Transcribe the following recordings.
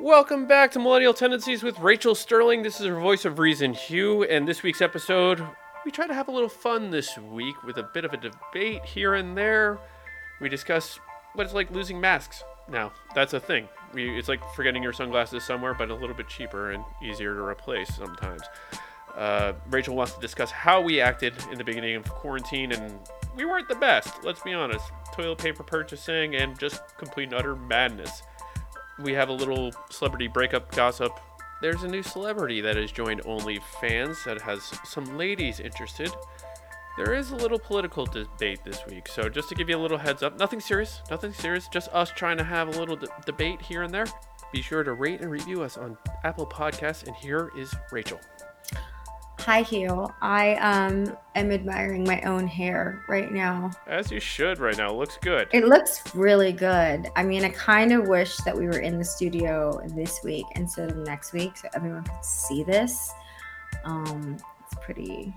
Welcome back to Millennial Tendencies with Rachel Sterling. This is her voice of reason, Hugh, and this week's episode, we try to have a little fun this week with a bit of a debate here and there. We discuss what it's like losing masks. Now, that's a thing. We, it's like forgetting your sunglasses somewhere, but a little bit cheaper and easier to replace sometimes. Uh, Rachel wants to discuss how we acted in the beginning of quarantine, and we weren't the best, let's be honest. Toilet paper purchasing and just complete utter madness we have a little celebrity breakup gossip. There's a new celebrity that has joined OnlyFans that has some ladies interested. There is a little political debate this week, so just to give you a little heads up, nothing serious, nothing serious, just us trying to have a little debate here and there. Be sure to rate and review us on Apple Podcasts, and here is Rachel. Hi, Hugh. I um am admiring my own hair right now. As you should right now. It looks good. It looks really good. I mean, I kind of wish that we were in the studio this week instead of next week so everyone could see this. Um, it's pretty.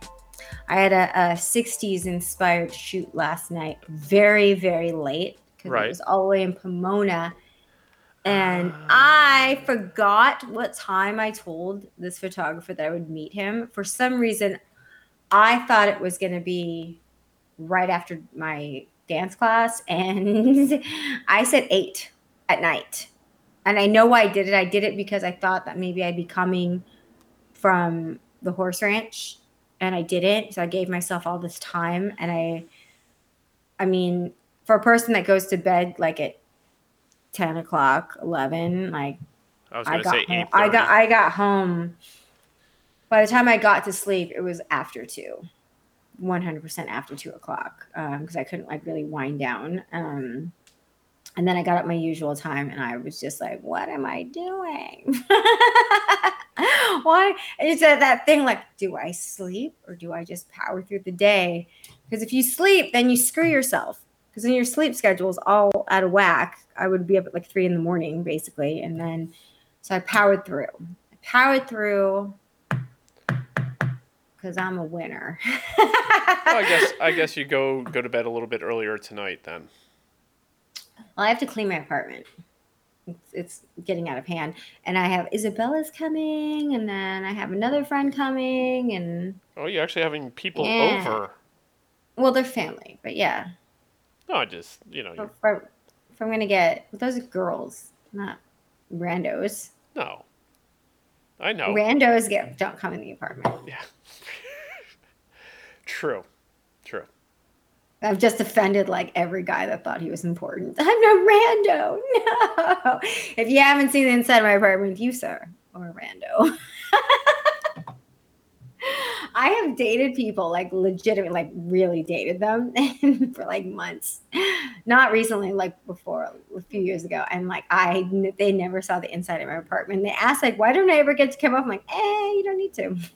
I had a, a 60s inspired shoot last night, very, very late because Right. it was all the way in Pomona. And Ah. I forgot what time I told this photographer that I would meet him. For some reason, I thought it was going to be right after my dance class. And I said eight at night. And I know why I did it. I did it because I thought that maybe I'd be coming from the horse ranch and I didn't. So I gave myself all this time. And I, I mean, for a person that goes to bed like at 10 o'clock, 11, like I was going to got say home, I got I got home. By the time I got to sleep, it was after two, one hundred percent after two o'clock, because I couldn't like really wind down. Um, and then I got up my usual time, and I was just like, "What am I doing? Why?" And it's that that thing like, do I sleep or do I just power through the day? Because if you sleep, then you screw yourself. Because when your sleep schedule is all out of whack, I would be up at like three in the morning, basically, and then so I powered through. I powered through because I'm a winner. Well, I guess I guess you go go to bed a little bit earlier tonight then. Well, I have to clean my apartment. It's, it's getting out of hand, and I have Isabella's coming, and then I have another friend coming, and Oh, you're actually having people Yeah. over. well, they're family, but yeah. No, I just you know If, I- if I'm gonna get those girls, not randos. no. I know. Randos get don't come in the apartment. yeah. True. True. I've just offended like every guy that thought he was important. I'm no rando. No. If you haven't seen the inside of my apartment, you sir or rando. I have dated people like legitimately, like really dated them for like months. Not recently, like before a few years ago. And like I, they never saw the inside of my apartment. They asked like, why don't I ever get to come up? I'm like, eh, you don't need to.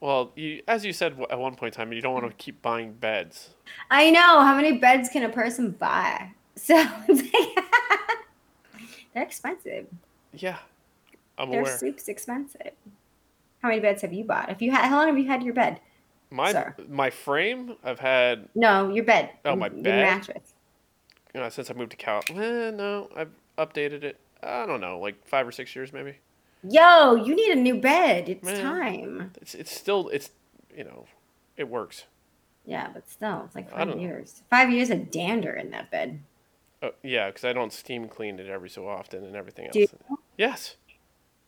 Well, you, as you said at one point in time, you don't want to keep buying beds. I know. How many beds can a person buy? So like, they're expensive. Yeah, I'm They're aware. super expensive. How many beds have you bought? If you had, how long have you had your bed? My sir. my frame, I've had No, your bed. Oh, my your bed? mattress. you know, since I moved to Cal. Eh, no, I've updated it. I don't know, like five or six years maybe. Yo, you need a new bed. It's Man. time. It's it's still it's you know, it works. Yeah, but still, it's like five don't know. years. Five years of dander in that bed. Oh, yeah, because I don't steam clean it every so often and everything else. Do you, Yes,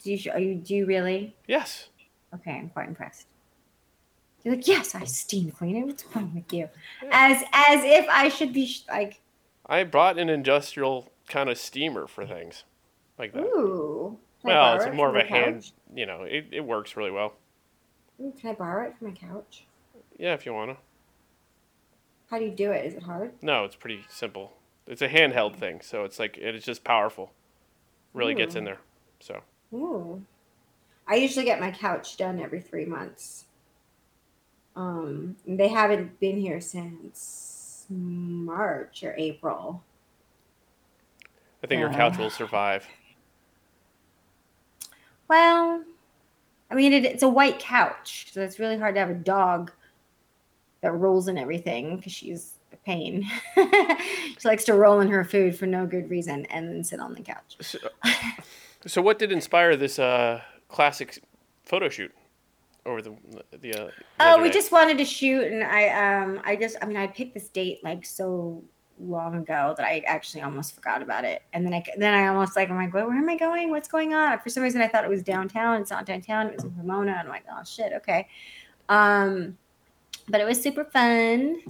do you? Are you? Do you really? yes. Okay, I'm quite impressed. You're like, yes, I steam clean it. What's wrong with you? As as if I should be sh- like, I bought an industrial kind of steamer for things like that. ooh. Well, it's more of a my hand. couch? You know, it, it works really well. Ooh, Can I borrow it from my couch? Yeah, if you wanna. How do you do it? Is it hard? No, it's pretty simple. It's a handheld thing, so it's like it's just powerful. Really gets in hmm. there. So Ooh. I usually get my couch done every three months. Um, they haven't been here since March or April. I think your couch will survive. Well, I mean, it, it's a white couch, so it's really hard to have a dog that rolls and everything because she's a pain. she likes to roll in her food for no good reason and then sit on the couch. So, so what did inspire this uh, classic photo shoot over the the? Uh, Oh, we just wanted to shoot, and I um I just I mean I picked this date like so long ago that I actually almost forgot about it, and then I then I almost like I'm like where, where am I going? What's going on? For some reason I thought it was downtown. It's not downtown. It was in Pomona, and I'm like oh shit okay, um, but it was super fun,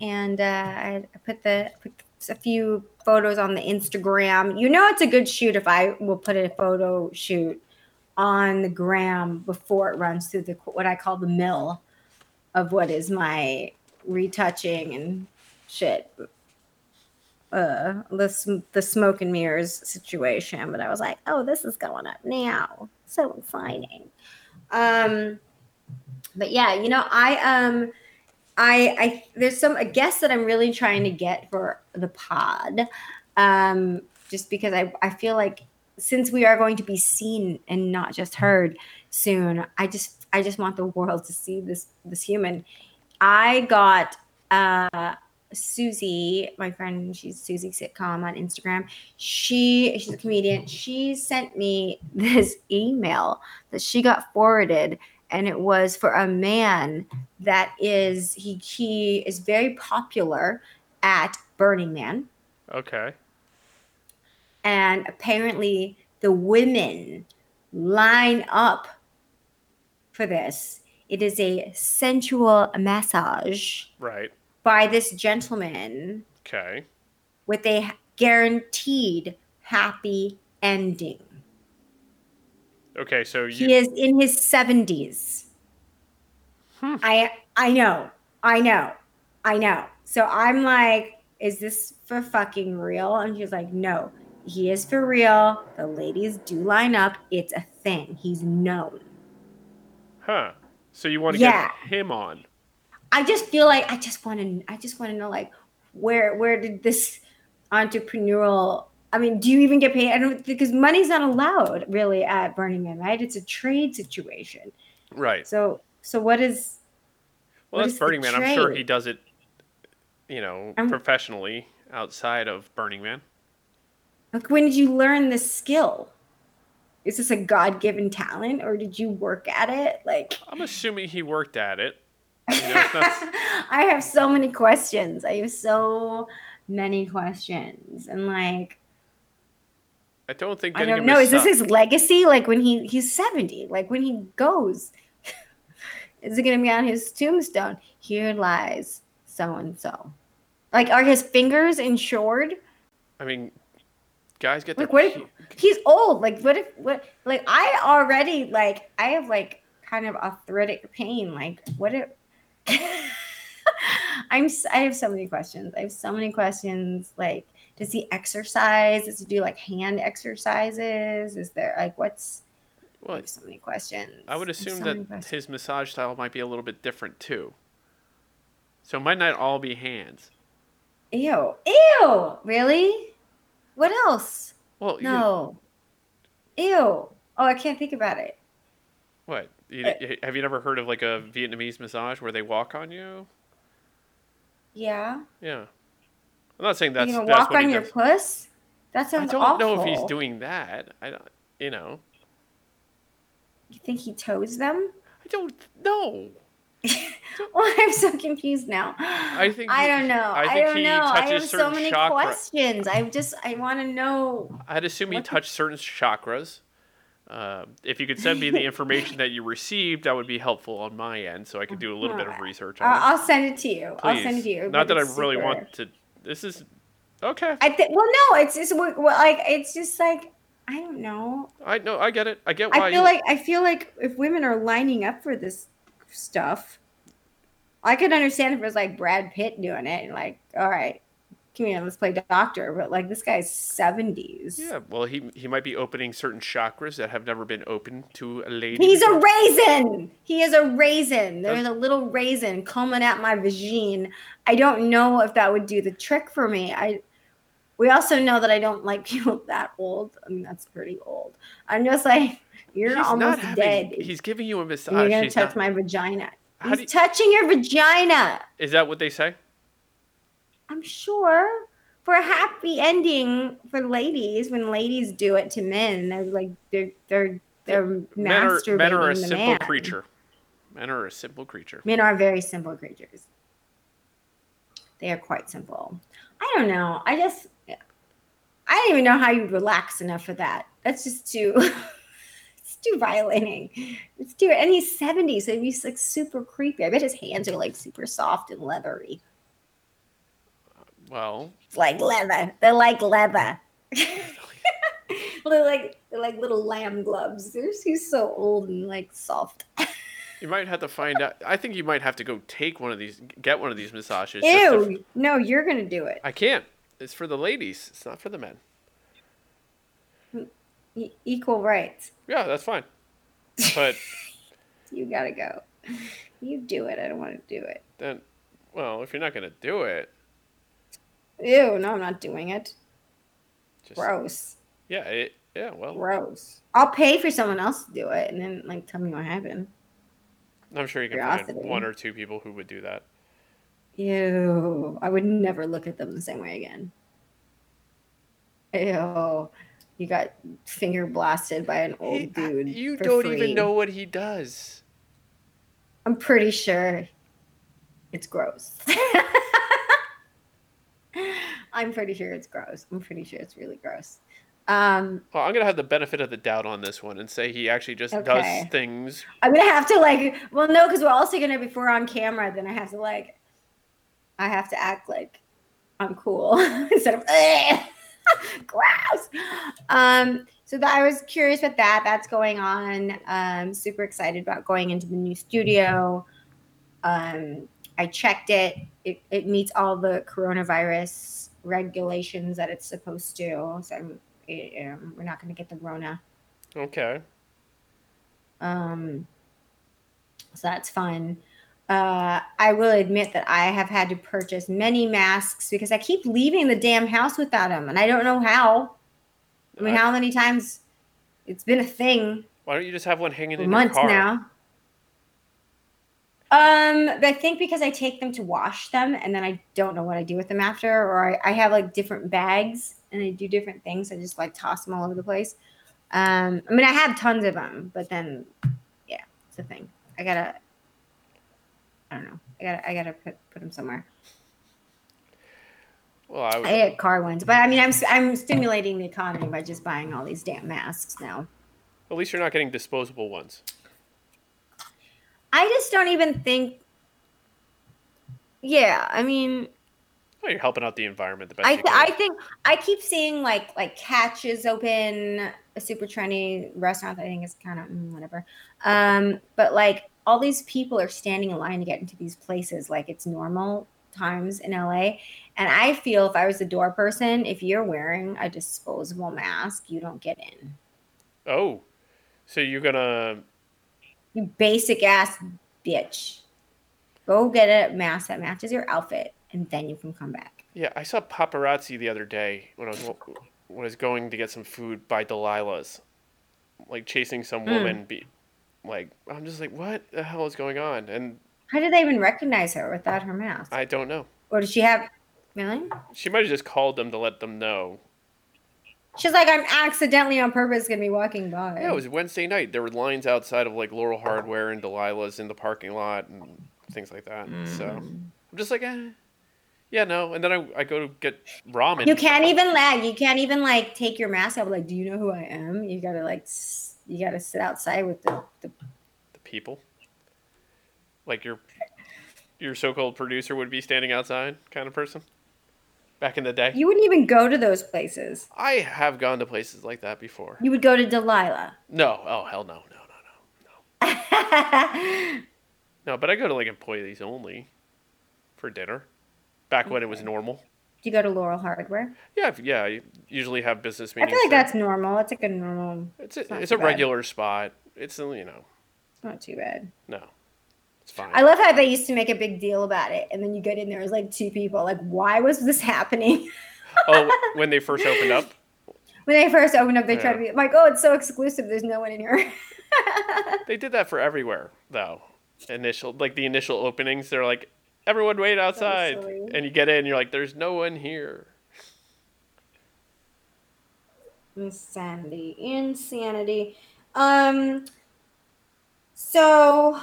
and uh, I, I put the put a few photos on the Instagram. You know it's a good shoot if I will put a photo shoot on the gram before it runs through the what I call the mill of what is my retouching and shit. Uh, the the smoke and mirrors situation, but I was like, oh, this is going up now. So exciting. Um, but yeah, you know, I um, I I there's some a guest that I'm really trying to get for the pod, um, just because I I feel like since we are going to be seen and not just heard soon, I just I just want the world to see this this human. I got uh Susie, my friend, she's Susie Sitcom on Instagram. She she's a comedian. She sent me this email that she got forwarded, and it was for a man that is he he is very popular at Burning Man okay. And apparently the women line up for this. It is a sensual massage Right. by this gentleman Okay. with a guaranteed happy ending. Okay. So you. He is in his 70s. Hmm. I I know. I know. I know. So I'm like, is this for fucking real? And she's like, no, he is for real. The ladies do line up. It's a thing. He's known. Huh. So you want to Yeah. get him on? I just feel like I just want to I just want to know like where where did this entrepreneurial I mean, do you even get paid? I don't because money's not allowed really at Burning Man, right? It's a trade situation. Right. So so what is Well, What that's is Burning Man. I'm sure he does it, you know, I'm- professionally outside of Burning Man. Like when did you learn this skill? Is this a God-given talent or did you work at it? Like I'm assuming he worked at it. You know, I have so many questions. I have so many questions. And like I don't think I don't know. Is this his legacy? Like when he he's seventy, like when he goes, is it going to be on his tombstone? Here lies so and so. Like, are his fingers insured? I mean, guys get Like, what if he's old? Like, what if what? Like, I already like I have like kind of arthritic pain. Like, what if? I'm i have so many questions. I have so many questions. Like, does he exercise? Does he do like hand exercises? Is there like what's Well, so many questions. I would assume so that his massage style might be a little bit different too. So it might not all be hands. Ew. Ew. Really? What else? Well, you, No. Ew. Oh, I can't think about it. what? You, Uh, have you never heard of like a Vietnamese massage where they walk on you? Yeah. Yeah. I'm not saying that's you that's walk on your does. puss? That sounds awful. I don't awful. know if he's doing that. I don't, you know, You think he toes them? I don't know. Well, I'm so confused now. I think I don't know. I I, don't know. I have so many chakra- questions. I just I want to know. I'd assume he What the- touched certain chakras. Uh, if you could send me the information that you received, that would be helpful on my end, so I could do a little bit of research on it. I'll, I'll send it to you. I'll send it to you. Not that I really super- want to. This is okay. I think. Well, no. It's just well, like it's just like I don't know. I know. I get it. I get why. I feel you, like I feel like if women are lining up for this stuff, I could understand if it was like Brad Pitt doing it and like, all right, come here, let's play doctor. But like this guy's seventies. Yeah. Well, he he might be opening certain chakras that have never been opened to a lady. He's a raisin. He is a raisin. There's a little raisin coming at my vagine. I don't know if that would do the trick for me. I. We also know that I don't like people that old. I mean, that's pretty old. I'm just like, you're He's almost having, dead. He's giving you a massage. you're gonna He's touch not- my vagina. He's you- touching your vagina. is that what they say? I'm sure for a happy ending for ladies when ladies do it to men, they're like they're they're they're Men are, men are a simple man. creature. Men are a simple creature. Men are very simple creatures. They are quite simple. I don't know. I just I don't even know how you relax enough for that. That's just too it's too violating. It's too and he's 70, so he's like super creepy. I bet his hands are like super soft and leathery. Well, It's like leather. They're like leather. well, they're like they're like little lamb gloves. They're he's so old and like soft. you might have to find out. I think you might have to go take one of these, get one of these massages. just to- Ew! No, you're gonna do it. I can't. It's for the ladies. It's not for the men. E- equal rights. Yeah, that's fine. But You gotta go. You do it. I don't want to do it. then, well, if you're not gonna do it, Ew! No, I'm not doing it. just Gross. yeah, it, yeah. Well, Gross. I'll pay for someone else to do it, and then like tell me what happened. I'm sure you can find one or two people who would do that. Ew! I would never look at them the same way again. Ew! You got finger blasted by an old He- dude. you don't free. even know what he does. I'm pretty sure it's gross. I'm pretty sure it's gross. I'm pretty sure it's really gross. Um, Well, I'm gonna have the benefit of the doubt on this one and say he actually just Okay. does things. I'm gonna have to like, well, no, because we're also gonna be we're on camera. Then I have to like, I have to act like I'm cool instead of "Ugh, gross. Um, so that I was curious with that. That's going on. Um, super excited about going into the new studio. Um, I checked it. It, it meets all the coronavirus regulations that it's supposed to. So I'm, eh, um, we're not going to get the Rona. Okay. Um, so that's fun. Uh, I will admit that I have had to purchase many masks because I keep leaving the damn house without them, and I don't know how. I mean, I- how many times it's been a thing Why don't you just have one hanging in months your car? Months now. Um, I think because I take them to wash them, and then I don't know what I do with them after, or I, I have like different bags and I do different things. I just like toss them all over the place. Um, I mean, I have tons of them, but then, yeah, it's a thing. I gotta, I don't know. I gotta, I gotta put put them somewhere. Well, I would, I get car ones, but I mean, I'm I'm stimulating the economy by just buying all these damn masks now. at least you're not getting disposable ones. I just don't even think. Yeah, I mean, Well, you're helping out the environment the best I th-. I think I keep seeing like like catches open, a super trendy restaurant. that I think is kind of mm, whatever. Um, but like all these people are standing in line to get into these places like it's normal times in LA. And I feel if I was the door person, if you're wearing a disposable mask, you don't get in. oh, so you're gonna You basic ass bitch. Go get a mask that matches your outfit, and then you can come back. Yeah, I saw paparazzi the other day when I was when I was going to get some food by Delilah's, like chasing some Hmm. woman. Be like, I'm just like, what the hell is going on? And How did they even recognize her without her mask? I don't know. Or did she have really? She might have just called them to let them know. She's like, I'm accidentally on purpose gonna be walking by. Yeah, it was Wednesday night. There were lines outside of like Laurel Hardware and Delilah's in the parking lot and things like that. So Mm. I'm just like, eh. yeah, no. And then I, I go to get ramen. You can't even lag. You can't even like take your mask off. Like, do you know who I am? You gotta like, you gotta sit outside with the, the the people. Like your your so-called producer would be standing outside kind of person. Back in the day, You wouldn't even go to those places. I have gone to places like that before. You would go to Delilah. No, oh hell no, no, no, no, yeah, no. But I go to like employees only for dinner. Back when it was normal. You go to Laurel Hardware. Yeah, yeah. I usually have business meetings. I feel like there. that's normal. It's like a normal. it's a, it's it's a bad. regular spot. It's uh, you know It's not too bad. no, it's fine. I love how they used to make a big deal about it, and then you get in there, it's like two people. Like, why was this happening? oh, when they first opened up, when they first opened up, they tried to be like, "Oh, it's so exclusive. There's no one in here." they did that for everywhere though. Initial like the initial openings, they're like Everyone wait outside. and you get in, you're like, there's no one here. Insanity. Insanity. Um so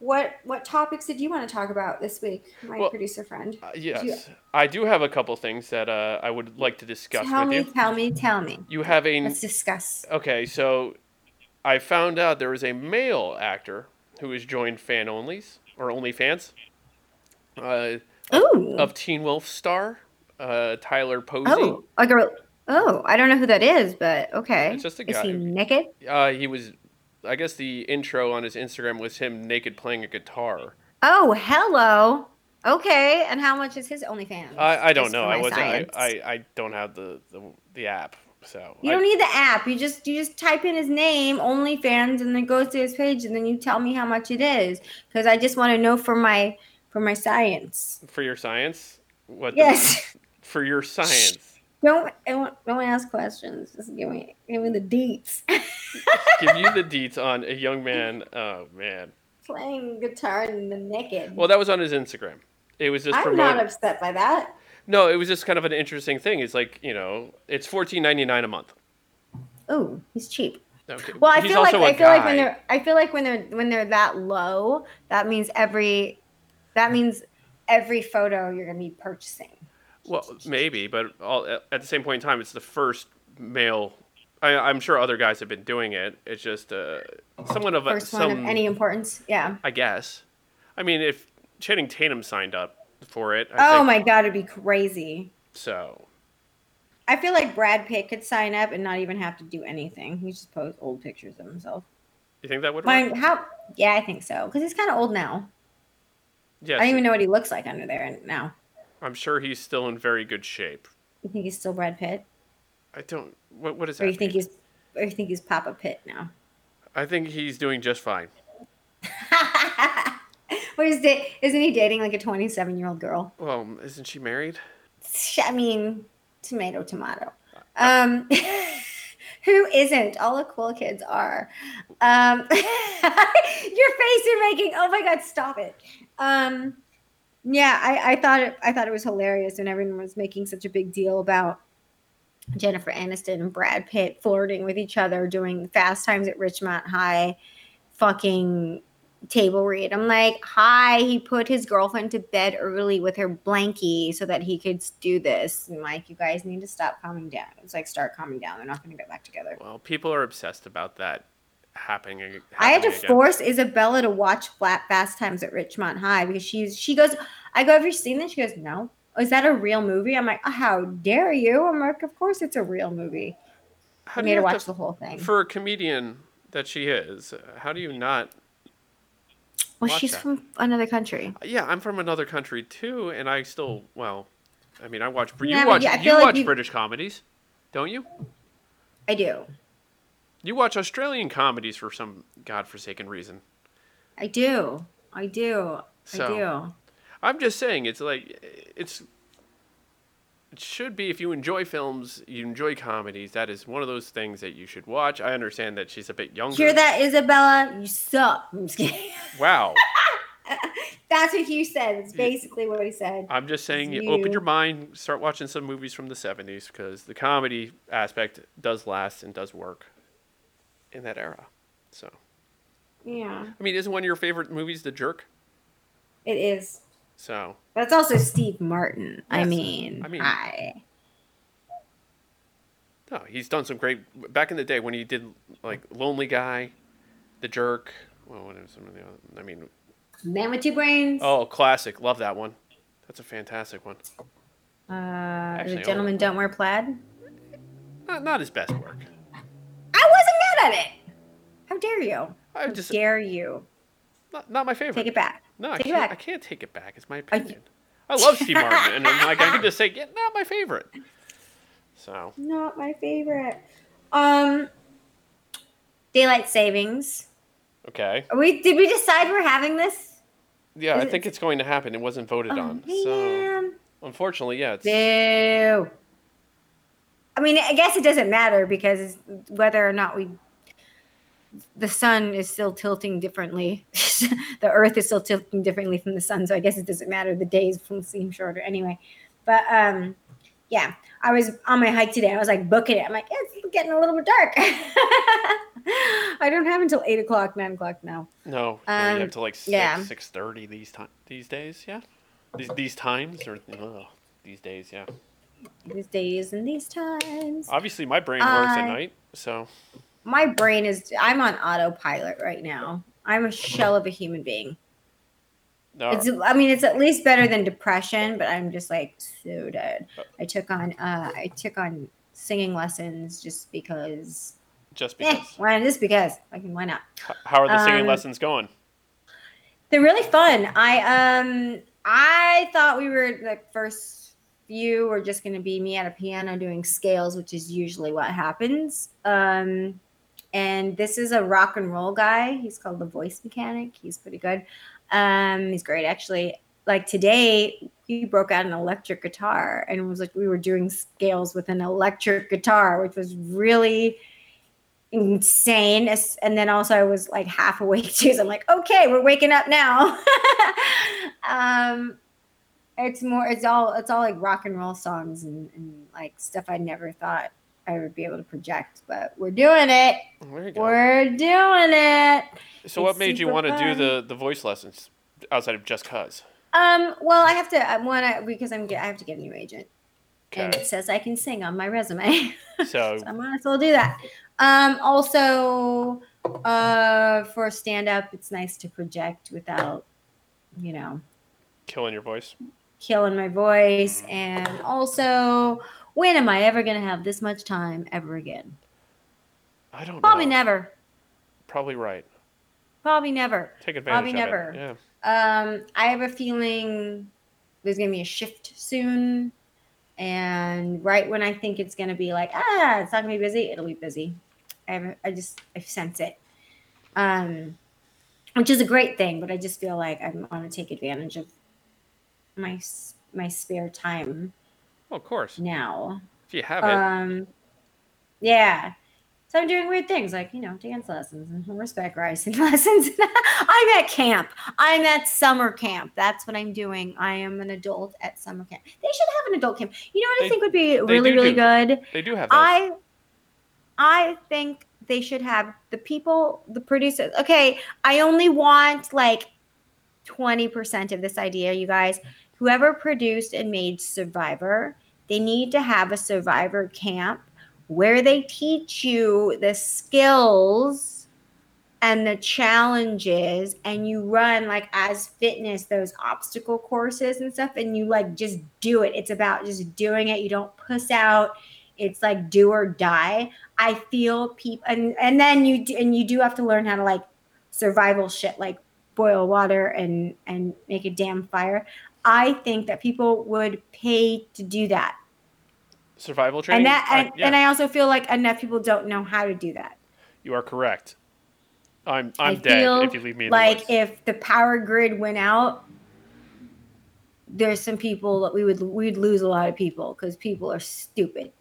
what what topics did you want to talk about this week, my Well, producer friend? Uh, yes, I do have a couple things that uh, I would like to discuss Tell with me, you. tell me, tell me. You have a Let's discuss. okay, so I found out there is a male actor who has joined fan onlys or OnlyFans uh, Ooh. of Teen Wolf star uh, Tyler Posey. oh, like a real- Oh, I don't know who that is, but okay. It's just a guy. Is he naked? Uh, he was, I guess the intro on his Instagram was him naked playing a guitar. Oh, hello. Okay, and how much is his OnlyFans? I, I don't know. I wasn't. I. I, I don't have the, the, the app. So You I- don't need the app. You just you just type in his name, OnlyFans, and then goes to his page, and then you tell me how much it is, because I just want to know for my for my science. for your science. What? the- Yes. for your science. Don't don't ask questions. Just give me give me the deets. Give you the deets on a young man. Oh man. Playing guitar in the naked. Well, that was on his Instagram. It was just I'm promoting. not upset by that. No, it was just kind of an interesting thing. It's like you know, it's fourteen ninety nine a month. Oh, he's cheap. Okay. Well, I He's feel like I feel like when they're I feel like when they're when they're that low, that means every that means every photo you're gonna be purchasing. Well, maybe, but all, at the same point in time, it's the first male. I, I'm sure other guys have been doing it. It's just uh, somewhat of a First some. one of any importance. Yeah. I guess. I mean, if Channing Tatum signed up for it, I Oh think, my god, it'd be crazy. so I feel like Brad Pitt could sign up and not even have to do anything. He just post old pictures of himself. you think that would? Mine, how? Yeah, I think so. Because he's kind of old now. I don't even know what he looks like under there now. I'm sure he's still in very good shape. You think he's still Brad Pitt, I don't. What what does that or you think mean? he's, or you think he's Papa Pitt now? I think he's doing just fine. What is da- Isn't he dating like a twenty-seven-year-old girl? Well, isn't she married? I mean, tomato, tomato. Um, who isn't? All the cool kids are. Um, your face you're making. Oh my god, stop it. Um, yeah, I, I thought it. I thought it was hilarious when everyone was making such a big deal about Jennifer Aniston and Brad Pitt flirting with each other, doing Fast Times at Ridgemont High, fucking table read. I'm like, hi, he put his girlfriend to bed early with her blankie so that he could do this. And like, you guys need to stop calming down. It's like, start calming down. They're not going to get back together. Well, people are obsessed about that happening. ag- I had to again. force Isabella to watch Flat Fast Times at Ridgemont High because she's she goes, I go, have you seen this? She goes, no. "Oh, Is that a real movie? I'm like, "Oh, how dare you? I'm like, of course it's a real movie. How I made her watch to- the whole thing. for a comedian that she is. How do you not? Well, she's that. from another country. Uh, yeah, I'm from another country too, and I still well, I mean, I watch. You Yeah, watch. yeah, you like watch you- British comedies, don't you? I do. You watch Australian comedies for some godforsaken reason. I do. I do. So- I do. I'm just saying, it's like it's. It should be if you enjoy films, you enjoy comedies. That is one of those things that you should watch. I understand that she's a bit younger. Hear that, Isabella? You suck. I'm just kidding. Wow. That's what Hugh said. It's basically what he said. I'm just saying, you open your mind, start watching some movies from the 70s because the comedy aspect does last and does work in that era. So, Yeah, I mean, isn't one of your favorite movies The Jerk? it is. So, That's also Steve Martin. I mean, I mean- hi. no, he's done some great. Back in the day when he did like Lonely Guy, The Jerk. Well, what some of the other? I mean, Man with two brains. oh, classic. Love that one. That's a fantastic one. uh, Actually, the gentlemen don't wear plaid. Not, not his best work. I wasn't mad at it. How dare you? I How just dare you? not, not my favorite. Take it back. No, I Take can't. I can't take it back. It's my opinion. I love Steve Martin, and I'm like I can just say, yeah, not my favorite. So Not my favorite. Um, daylight savings. okay, Are we did we decide we're having this? yeah, I Is it- think it's going to happen. It wasn't voted Oh, on, so unfortunately, yeah, it's Boo. I mean, I guess it doesn't matter because whether or not we the sun is still tilting differently. the earth is still tilting differently from the sun, so I guess it doesn't matter. The days seem shorter anyway. But um, yeah, I was on my hike today. I was like booking it. I'm like, yeah, it's getting a little bit dark. I don't have until eight o'clock, nine o'clock now. No, um, you have to like six, yeah. six thirty these time these days. Yeah, these these times or these days. Yeah, these days and these times. Obviously, my brain works uh, at night, so my brain is. I'm on autopilot right now. I'm a shell of a human being. No. It's, I mean, it's at least better than depression, but I'm just like so dead. I took on, uh, I took on singing lessons just because. Just eh, because. Eh, why just because? I can. Why not? How are the singing um, lessons going? They're really fun. I um, I thought we were the first few were just going to be me at a piano doing scales, which is usually what happens. Um, and this is a rock and roll guy. He's called the Voice Mechanic. He's pretty good. Um, he's great actually. Like today, he broke out an electric guitar and it was like we were doing scales with an electric guitar, which was really insane. And then also I was like half awake too. So I'm like, okay, we're waking up now. um, it's more, it's all, it's all like rock and roll songs and, and like stuff I never thought I would be able to project, but we're doing it. We're doing it. So, what made you want to do the the voice lessons outside of just cause? Um. Well, I have to. I want to because I'm. I have to get a new agent, okay. and it says I can sing on my resume. So, so I might as well do that. Um. Also, uh, for stand up, it's nice to project without, you know, killing your voice. Killing my voice, and also when am I ever going to have this much time ever again? I don't Probably know. never. Probably right. Probably never. Take advantage Probably never. It. Yeah. Um, I have a feeling there's going to be a shift soon. And right when I think it's going to be like, ah, it's not going to be busy, it'll be busy. I have, I just, I sense it. Um, which is a great thing, but I just feel like I want to take advantage of my my spare time well, of course. Now. If you have it. Um, yeah. So I'm doing weird things like, you know, dance lessons and horseback riding lessons. I'm at camp. I'm at summer camp. That's what I'm doing. I am an adult at summer camp. They should have an adult camp. You know what they, I think would be really, really do. good? They do have those. I I think they should have the people, the producers. Okay, I only want like 20% of this idea, you guys. Whoever produced and made Survivor, they need to have a survivor camp where they teach you the skills and the challenges and you run like as fitness those obstacle courses and stuff and you like just do it. It's about just doing it. You don't puss out. It's like do or die. I feel people and and then you and you do have to learn how to like survival shit like boil water and and make a damn fire. I think that people would pay to do that survival training. And that, and, I, yeah. and I also feel like enough people don't know how to do that. You are correct. I'm I'm I dead if you leave me. like the if the power grid went out, there's some people that we would we'd lose a lot of people because people are stupid.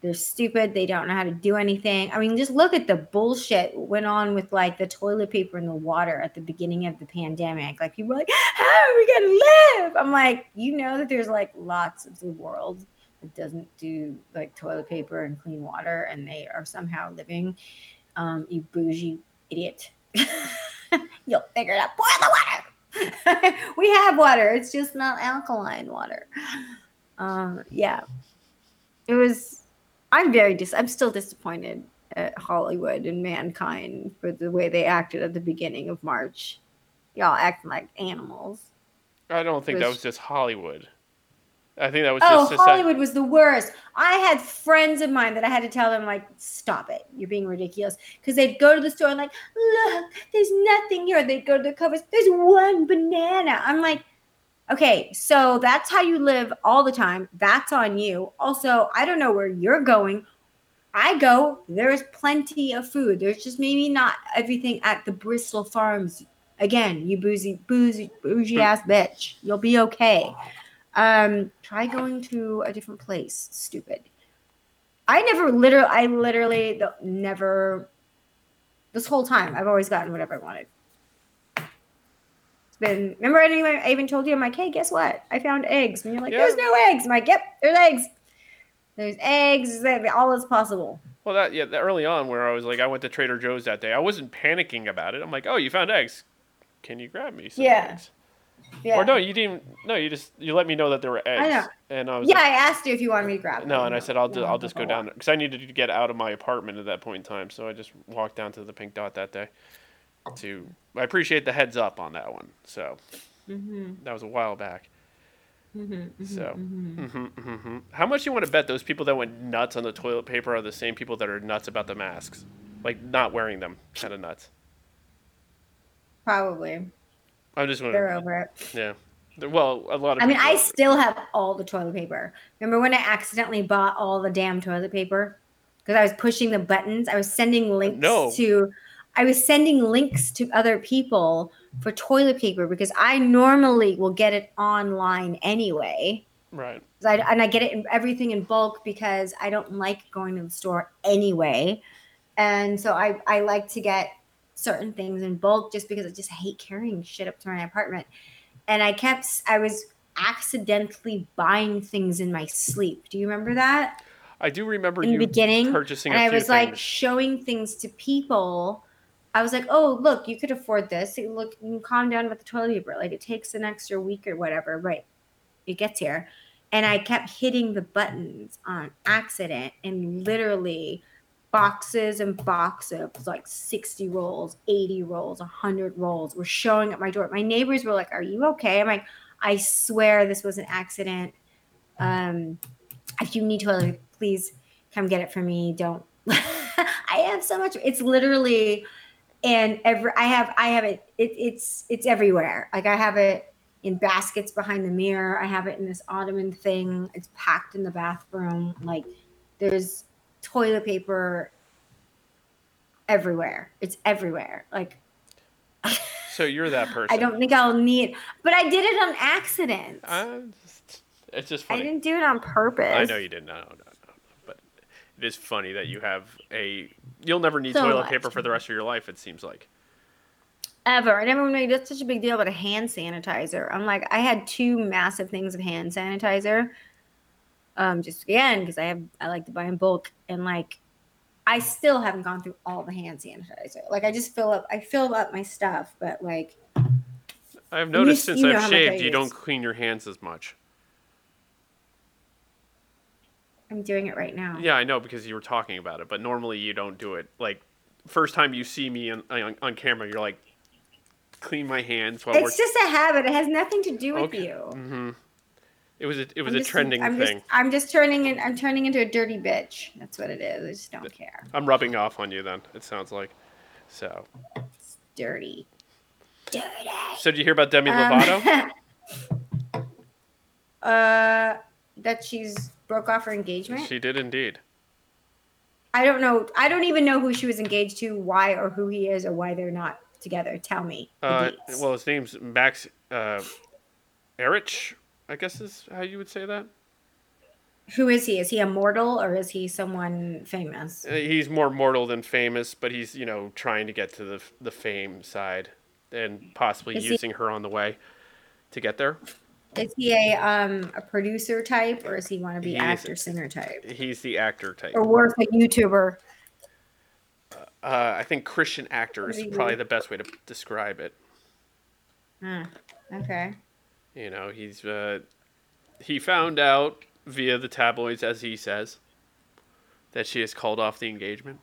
They're stupid. They don't know how to do anything. I mean, just look at the bullshit went on with like the toilet paper and the water at the beginning of the pandemic. Like people were like, how are we gonna live? I'm like, you know that there's like lots of the world doesn't do like toilet paper and clean water, and they are somehow living. Um, you bougie idiot. You'll figure it out. Boil the water. we have water. It's just not alkaline water. Um, yeah, it was. I'm very dis. I'm still disappointed at Hollywood and mankind for the way they acted at the beginning of March. Y'all acting like animals. I don't think was, that was just Hollywood. I think that was oh, just Hollywood was the worst. I had friends of mine that I had to tell them like, stop it, you're being ridiculous. Because they'd go to the store and like, look, there's nothing here. They'd go to the covers, there's one banana. I'm like, okay, so that's how you live all the time. That's on you. Also, I don't know where you're going. I go, there's plenty of food. There's just maybe not everything at the Bristol Farms. Again, you boozy, boozy, bougie ass bitch. You'll be okay. Um, try going to a different place. Stupid. I never literally, I literally never This whole time, I've always gotten whatever I wanted. It's been. Remember, I, even, I even told you, I'm like, hey, guess what? I found eggs. And you're like, Yeah. there's no eggs. I'm like, yep, there's eggs. There's eggs. there's All is possible. Well, that yeah, that early on where I was like, I went to Trader Joe's that day. I wasn't panicking about it. I'm like, oh, you found eggs. Can you grab me some Yeah. eggs? Yeah. Or no, you didn't. No, you just you let me know that there were eggs. know. And I was Yeah, like, I asked you if you wanted me to grab. no, them. and I said I'll do, I'll just go down because I needed to get out of my apartment at that point in time. So I just walked down to the Pink Dot that day. To I appreciate the heads up on that one. So Mhm, that was a while back. mhm, mhm, So, mhm. hmm hmm how much you want to bet those people that went nuts on the toilet paper are the same people that are nuts about the masks, like not wearing them, kind of nuts. Probably I'm just they're wondering. over it. Yeah. Well, a lot of. I mean, I still have all the toilet paper. Remember when I accidentally bought all the damn toilet paper because I was pushing the buttons? I was sending links No. to. I was sending links to other people for toilet paper because I normally will get it online anyway. Right. I, and I get it in everything in bulk because I don't like going to the store anyway. And so I, I like to get certain things in bulk just because I just hate carrying shit up to my apartment. And I kept, I was accidentally buying things in my sleep. Do you remember that? I do remember In you the beginning, purchasing and I was like showing things to people. I was like, "Oh, look, you could afford this. Look, you can calm down with the toilet paper. Like it takes an extra week or whatever, right? It gets here." And I kept hitting the buttons on accident, and literally boxes and boxes, like sixty rolls, eighty rolls, hundred rolls, were showing at my door. My neighbors were like, "Are you okay?" I'm like, "I swear this was an accident. Um, if you need toilet, please come get it for me. Don't." I have so much. It's literally, and every I have I have it, it. It's it's everywhere. Like I have it in baskets behind the mirror. I have it in this ottoman thing. It's packed in the bathroom. Like there's toilet paper everywhere. It's everywhere. Like So you're that person. I don't think I'll need, but I did it on accident. I just, it's just I didn't do it on purpose. I know you didn't. No, no, no. But it is funny that you have a. You'll never need So toilet much. paper for the rest of your life. It seems like. ever. And everyone made it such a big deal about a hand sanitizer. I'm like, I had two massive things of hand sanitizer. Um, just again, because I have I like to buy in bulk. And like I still haven't gone through all the hand sanitizer. Like I just fill up I fill up my stuff, but like I've noticed s- since you I've how much I shaved, you don't clean your hands as much. I'm doing it right now. Yeah, I know because you were talking about it, but normally you don't do it. Like first time you see me on on, on camera, you're like, clean my hands while It's just a habit. It has nothing to do with Okay. you. we're. It was a, it was I'm a just- trending I'm thing. Just, I'm just turning in, I'm turning into a dirty bitch. That's what it is. I just don't care. I'm rubbing off on you then. It sounds like. So, It's dirty. Dirty. so did you hear about Demi Um, Lovato? uh, that she's broke off her engagement. she did indeed. I don't know. I don't even know who she was engaged to, why, or who he is, or why they're not together. Tell me. Uh, well, his name's Max uh, Ehrich, I guess is how you would say that. who is he? Is he a mortal or is he someone famous? Uh, he's more mortal than famous, but he's you know trying to get to the the fame side and possibly Is he- using her on the way to get there. Is he a um a producer type or is he want to be He is- actor singer type He's the actor type. or worse a YouTuber? Uh, I think Christian actor is What do you probably the best way to describe it. Hmm. Okay. You know, he's uh, he found out via the tabloids, as he says, that she has called off the engagement.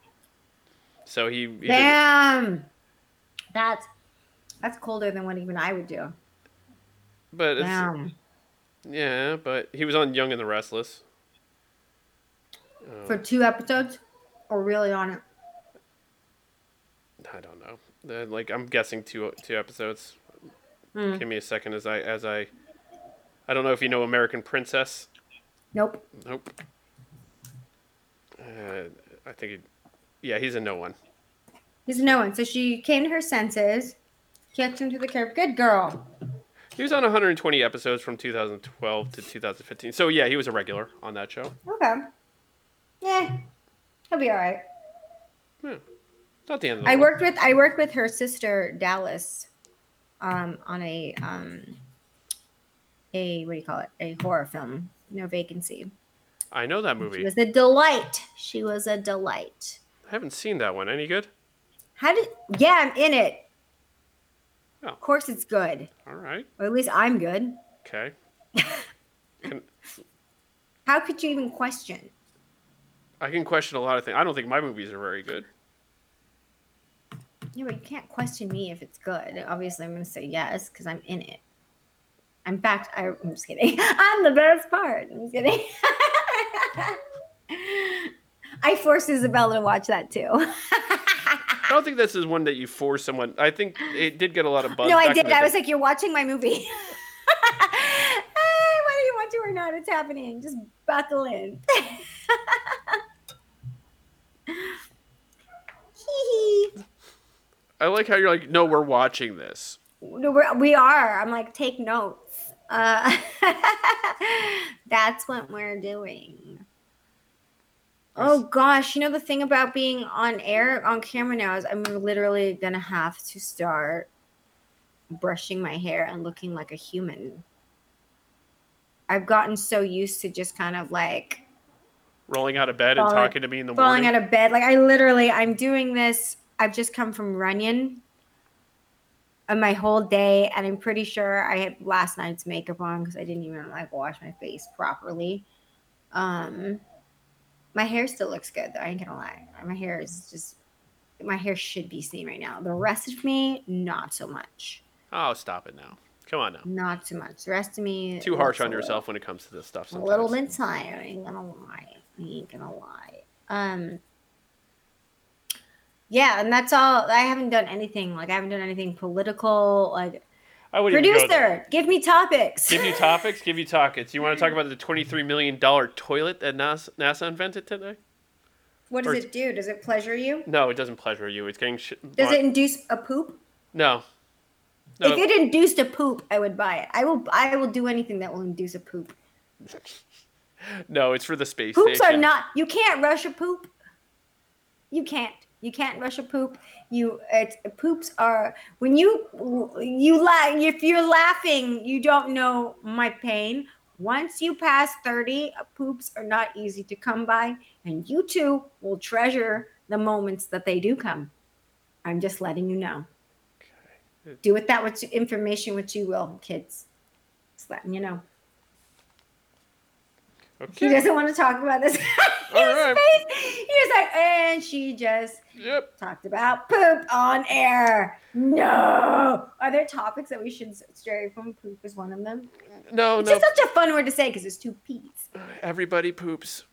So he, he did- Damn. That's that's colder than what even I would do. but it's, Damn. yeah, but he was on Young and the Restless. For two episodes, or really on it? I don't know. Like I'm guessing two two episodes. Hmm. Give me a second as I as I. I don't know if you know American Princess. Nope. Nope. Uh, I think, he, yeah, he's a no one. He's a no one. So she came to her senses, kicked him to the curb. Good girl. He was on 120 episodes from 2012 to 2015. So yeah, he was a regular on that show. Okay. Yeah. He'll be all right. Not Not the end of the I world. worked with I worked with her sister Dallas um, on a um, a what do you call it? A horror film. No vacancy. I know that movie. She was a delight. She was a delight. I haven't seen that one. Any good? How did? Yeah, I'm in it. Oh. Of course, it's good. All right. Or at least I'm good. Okay. Can, How could you even question? I can question a lot of things. I don't think my movies are very good. Yeah, but you can't question me if it's good. Obviously, I'm going to say yes because I'm in it. In fact, I, I'm just kidding. I'm the best part. I'm just kidding. I forced Isabella to watch that too. I don't think this is one that you force someone. I think it did get a lot of buzz. no, I did. I day. was like, "You're watching my movie." hey, whether you want to or not, it's happening. Just buckle in. I like how you're like, no, we're watching this. No, we're, we are. I'm like, take notes. Uh, that's what we're doing. Oh gosh, you know the thing about being on air on camera now is I'm literally gonna have to start brushing my hair and looking like a human. I've gotten so used to just kind of like Rolling out of bed and talking to me in the falling morning. out of bed. Like I literally, I'm doing this. I've just come from Runyon of my whole day, and I'm pretty sure I had last night's makeup on because I didn't even like wash my face properly. Um, my hair still looks good though. I ain't gonna lie. My hair is just. My hair should be seen right now. The rest of me, not so much. oh, stop it now. Come on now. Not too much. The rest of me. Too harsh on little- yourself when it comes to this stuff. a little bit tired. I ain't gonna lie. I ain't gonna lie. Um. Yeah, and that's all. I haven't done anything. Like I haven't done anything political. Like I wouldn't even go there. producer, give me topics. Give you topics. Give you topics. You want to talk about the twenty-three million dollar toilet that NASA, NASA invented today? what does or- it do? Does it pleasure you? No, it doesn't pleasure you. It's getting shit. Does it induce a poop? No. No. If it induced a poop, I would buy it. I will. I will do anything that will induce a poop. no, it's for the space Poops station. are not. You can't rush a poop. You can't. You can't rush a poop. You it's poops are when you you laugh. If you're laughing, you don't know my pain. Once you pass thirty, poops are not easy to come by, and you too will treasure the moments that they do come. I'm just letting you know. Do with that what information what you will, kids. Just letting you know. He doesn't want to talk about this. All right. face. He's like, and she just Yep. talked about poop on air. No. Are there topics that we should stray from? Poop is one of them. No, It's no. just such a fun word to say because it's two P's. Everybody poops.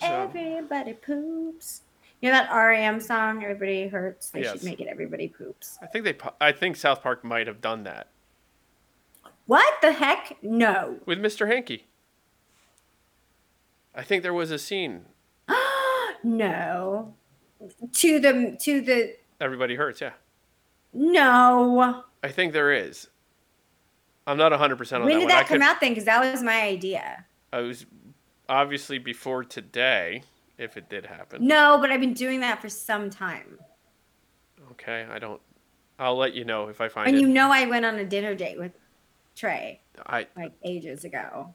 So, Everybody poops. You know that REM song, Everybody Hurts? They Yes. should make it Everybody Poops. I think they. I think South Park might have done that What the heck? No. with Mr. Hanky. I think there was a scene. no. To the, to the, Everybody hurts. Yeah. no. I think there is. I'm not 100 percent on When that When did one. I that come could- out then? Because that was my idea. I was obviously before today, if it did happen. No, but I've been doing that for some time. Okay, I don't. I'll let you know if I find And it. you know I went on a dinner date with Trey I like ages ago.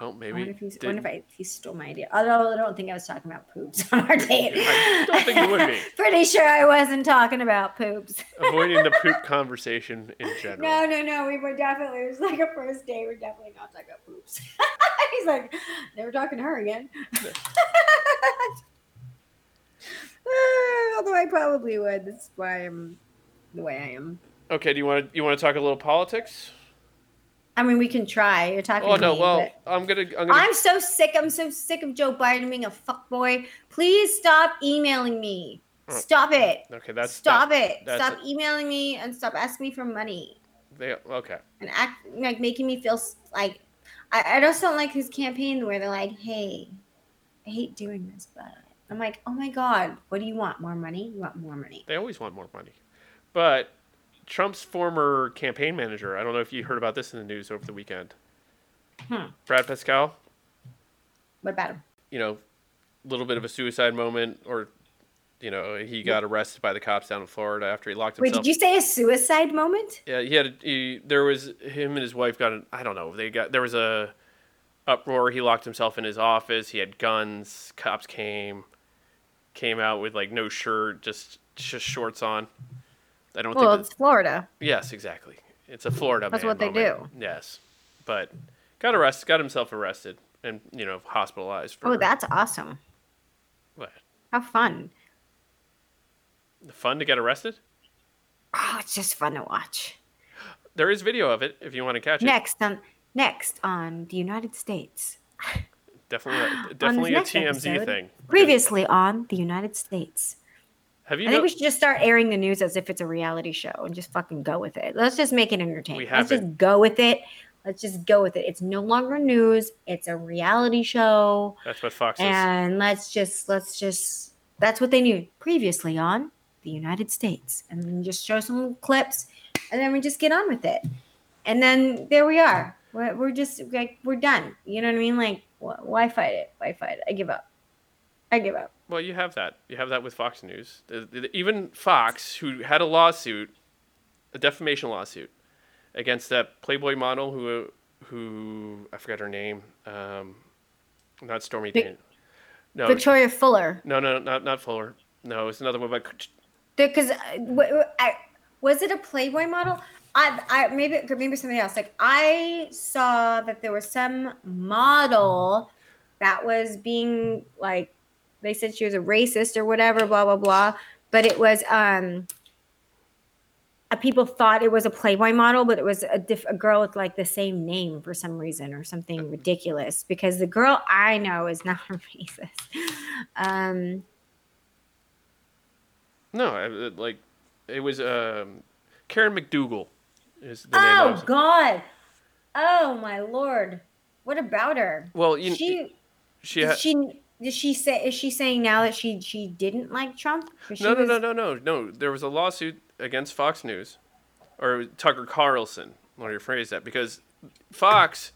Well I maybe. wonder if, he's, did- wonder if, I, he stole my idea. Although I don't think I was talking about poops on our date. I don't think you would be. Pretty sure I wasn't talking about poops. avoiding the poop conversation in general. no, no, no. We were definitely, it was like a first date. We're definitely not talking about poops. He's like, never talking to her again. Uh, Although I probably would. That's why I'm the way I am. Okay, do you want to you want to talk a little politics? I mean, we can try. You're talking Oh no, me, well I'm gonna I'm gonna. I'm so sick. I'm so sick of Joe Biden being a fuckboy. Please stop emailing me. Oh. Stop it. okay, that's stop that- it. that's Stop emailing me and stop asking me for money They, okay, and act like making me feel like I, I just don't like his campaign where they're like, "Hey, I hate doing this, but I'm like, oh my god, what do you want? More money? You want more money? they always want more money, but Trump's former campaign manager. I don't know if you heard about this in the news over the weekend. Hmm. Brad Parscale. What about him? You know, a little bit of a suicide moment, or you know, he got arrested by the cops down in Florida after he locked himself. Wait, did you say a suicide moment? Yeah, he had. A, he, there was him and his wife got. An, I don't know. They got there was a uproar. He locked himself in his office. He had guns. Cops came, came out with like no shirt, just just shorts on. I don't Well, think. it's Florida. Yes, exactly. It's a Florida. That's what they moment. Yes, but got arrested. Got himself arrested and you know hospitalized for. Oh, that's awesome. what? How fun. Fun to get arrested. Oh, it's just fun to watch. There is video of it if you want to catch it. Next on next on the United States. Definitely, a, On this definitely a TMZ episode, thing. Previously on the United States. Have you? I think we should just start airing the news as if it's a reality show and just fucking go with it. Let's just make it entertaining. We Let's just go with it. Let's just go with it. It's no longer news. It's a reality show. That's what Fox is. And let's just let's just that's what they knew previously on the United States. And then just show some clips and then we just get on with it. And then there we are. We're, we're just like we're done. You know what I mean? Like wh- why fight it? Why fight it? I give up. I give up. Well, you have that. You have that with Fox News. Even Fox, who had a lawsuit, a defamation lawsuit, against that Playboy model who, who I forgot her name, um, not Stormy Vic- Daniels. No, Victoria Fuller. no, no, not not Fuller. No, it's another one. But because was it a Playboy model? I, I maybe maybe something else. Like I saw that there was some model that was being like they said she was a racist or whatever, blah blah blah. But it was um uh, people thought it was a Playboy model, but it was a, diff- a girl with like the same name for some reason or something ridiculous. Because the girl I know is not a racist. Um, no, I- like it was um, Karen McDougal. Is the name Oh of. God! Oh my lord! What about her? Well, you, she she had, she did she say is she saying now that she she didn't like Trump? No, no, was- no, no, no, no. There was a lawsuit against Fox News, or Tucker Carlson. Let me rephrase that because Fox,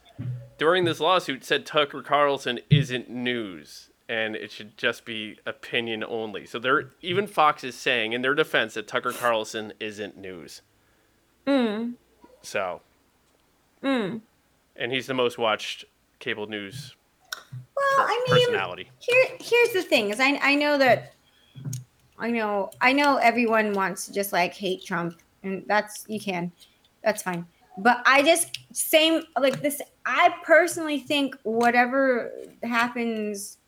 during this lawsuit, said Tucker Carlson isn't news and it should just be opinion only. So they're even Fox is saying in their defense that Tucker Carlson isn't news. Mm, So, mm. and he's the most watched cable news Well, I mean, personality. here here's the thing: is I I know that I know I know everyone wants to just like hate Trump, and that's you can, that's fine. But I just same like this. I personally think whatever happens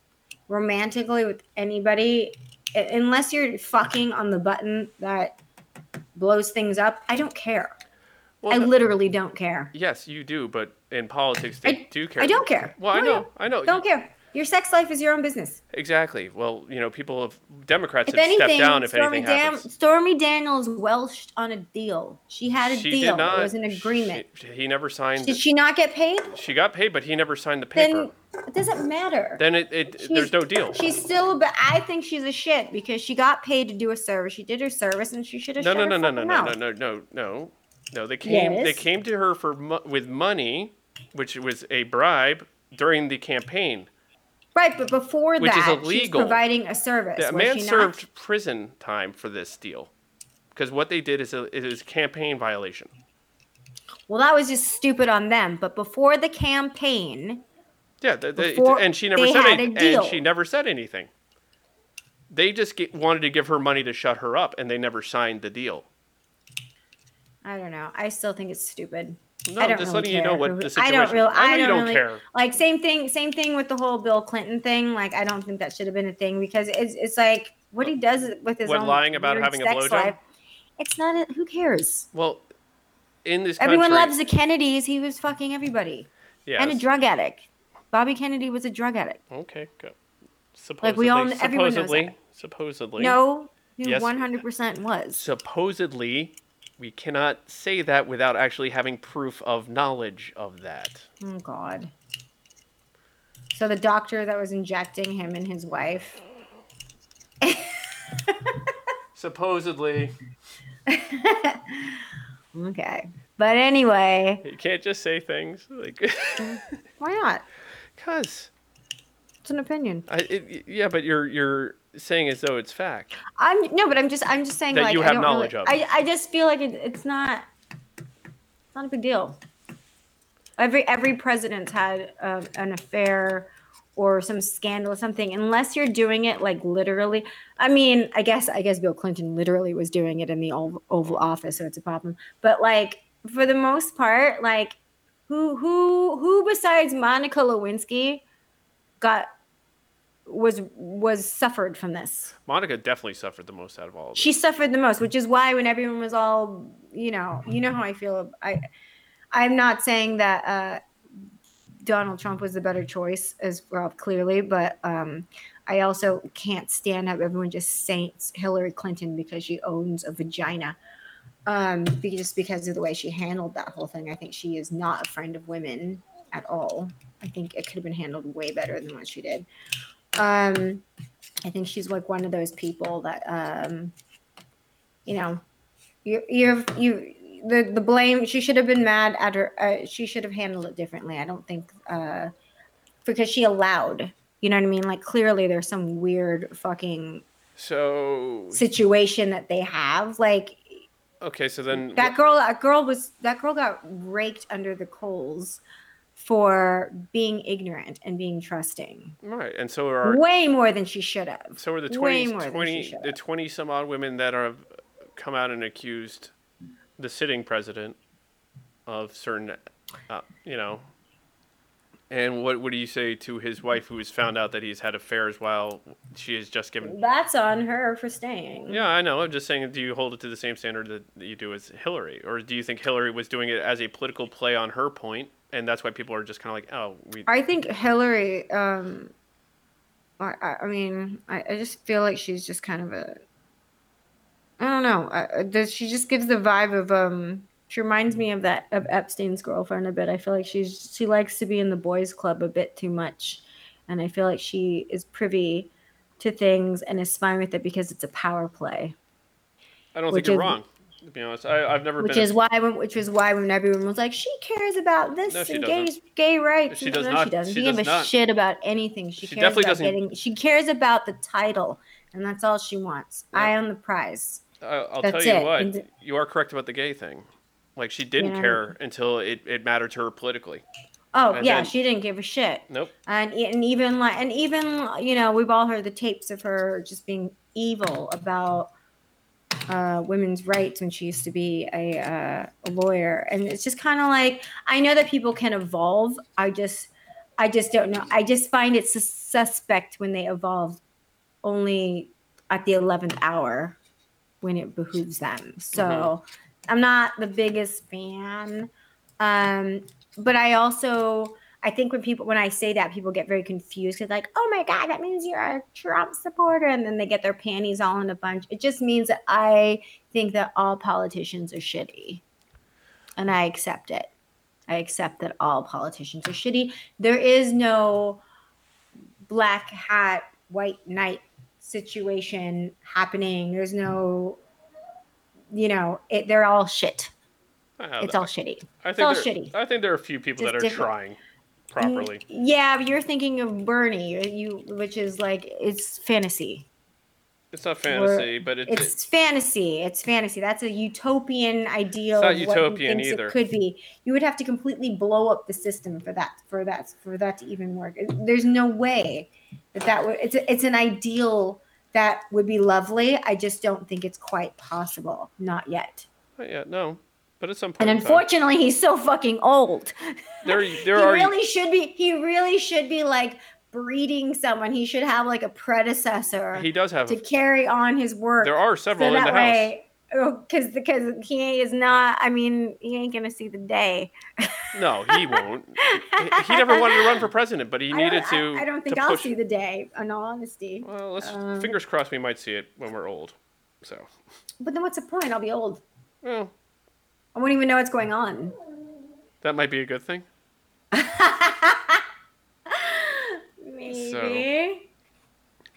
romantically with anybody, unless you're fucking on the button that blows things up, I don't care. Well, I no- literally don't care. yes, you do, but in politics they I- do care. I don't care. Well, I Oh, know. I know. Don't care. Your sex life is your own business. Exactly. Well, you know, people of Democrats If have stepped down if Stormy, anything happens. Stormy Daniels welched on a deal. She had a she deal. did not. It was an agreement. she- he never signed. Did she not get paid? she got paid, but he never signed the paper. Then it doesn't matter. Then, it, it She's- there's no deal. She's still, but I think she's a shit because she got paid to do a service. She did her service, and she should have. No, no, no, no, no, no, no, no, no, no, no. They came. They came to her for mo- with money, which was a bribe during the campaign. Right, but before Which is that, she's illegal. providing a service. The was man she not? served prison time for this deal, because what they did is a is a campaign violation. Well, that was just stupid on them. But before the campaign, Yeah, th- they- Before and she never said had a any- and she never said anything. They just get, wanted to give her money to shut her up, and they never signed the deal. I don't know. I still think it's stupid. No, I don't just really letting you know care what the I don't really. I I don't don't really care. like same thing. Same thing with the whole Bill Clinton thing. Like I don't think that should have been a thing because it's it's like what he does with his What, own lying about having a blowjob? life. It's not. A, who cares? Well, in this country, Everyone loves the Kennedys. He was fucking everybody yes. and a drug addict. Bobby Kennedy was a drug addict. Okay, go. Supposedly, Like, we all- everyone knows supposedly, that. supposedly, No, he one hundred percent was. supposedly, we cannot say that without actually having proof of knowledge of that. Oh God. So the doctor that was injecting him and his wife. Supposedly, okay. But anyway, you can't just say things like, why not? cause It's an opinion. I, it, yeah, but you're you're saying as though it's fact. I'm no, but I'm just I'm just saying That like you I have don't knowledge really, of. I I just feel like it, it's not it's not a big deal. Every every president's had uh, an affair or some scandal or something. Unless you're doing it like literally. I mean, I guess I guess Bill Clinton literally was doing it in the Oval, Oval Office, so it's a problem. But like for the most part, like who who who besides Monica Lewinsky got was was suffered from this? Monica definitely suffered the most out of all of she suffered the most which is why when everyone was all you know you know how i feel. I i'm not saying that uh donald trump was the better choice as well clearly but um i also can't stand how everyone just saints hillary clinton because she owns a vagina. Um just because of the way she handled that whole thing. I think she is not a friend of women at all. I think it could have been handled way better than what she did um I think she's like one of those people that, um, you know, you you you the the blame. She should have been mad at her. Uh, she should have handled it differently. I don't think uh, because she allowed. You know what I mean? Like clearly, there's some weird fucking so situation that they have. Like okay, so then that girl. That girl was that girl got raked under the coals for being ignorant and being trusting right, and so are way more than she should have. so are the way 20, than she 20 the twenty some odd women that are come out and accused the sitting president of certain, uh, you know. And what what do you say to his wife, who has found out that he's had affairs while she has just given That's on her for staying. Yeah, I know. I'm just saying, do you hold it to the same standard that you do as Hillary, or do you think Hillary was doing it as a political play on her point, and that's why people are just kind of like, oh, we. I think Hillary. Um, I, I- mean, I, I just feel like she's just kind of a. I don't know. I- does she just gives the vibe of um? She reminds me of that of Epstein's girlfriend a bit. I feel like she's she likes to be in the boys' club a bit too much, and I feel like she is privy to things and is fine with it because it's a power play. I don't think you're is- wrong. To be honest, I, I've never which been. a- is why which is why when everyone was like she cares about this No, and doesn't. gay rights She does no, not. she doesn't She give does a not. shit about anything she, She cares definitely about doesn't- getting she cares about the title and that's all she wants Yeah. eye on the prize I, I'll That's tell you it. what, And- you are correct about the gay thing. Like she didn't Yeah. care until it, it mattered to her politically. oh And yeah then- she didn't give a shit Nope. and and even like and even you know we've all heard the tapes of her just being evil about uh, women's rights when she used to be a, uh, a lawyer. And it's just kind of like i know that people can evolve. I just i just don't know. I just find it sus- suspect when they evolve only at the 11th hour when it behooves them. So i'm not the biggest fan. Um but i also I think when people when I say that, people get very confused because like, oh my god, that means you're a Trump supporter, and then they get their panties all in a bunch. It just means that I think that all politicians are shitty, and I accept it. I accept that all politicians are shitty. There is no black hat, white knight situation happening. There's no, you know, it, they're all shit. It's all shitty. I it's all think there, shitty. I think there are a few people Just that are different. trying Mm, properly. Yeah, but you're thinking of Bernie, you which is like it's fantasy. It's not fantasy, but it, It's fantasy. It's fantasy. That's a utopian ideal. It's not utopian either. It could be. You would have to completely blow up the system for that. For that. For that to even work. There's no way that that would. It's a, it's an ideal that would be lovely. I just don't think it's quite possible. Not yet. not yet, no. But at some point, And time, unfortunately, he's so fucking old. there there are he are really should be he really should be like breeding someone he should have like a predecessor he does have. to carry on his work There are so several in that the house. way because because he is not i mean he ain't gonna see the day No, he won't. He- never wanted to run for president, but he needed don't- to. I, I don't think i'll push- see the day in all honesty Well, let's Um, fingers crossed. We might see it when we're old. So, but then what's the point i'll be old well, i won't even know what's going on that might be a good thing. maybe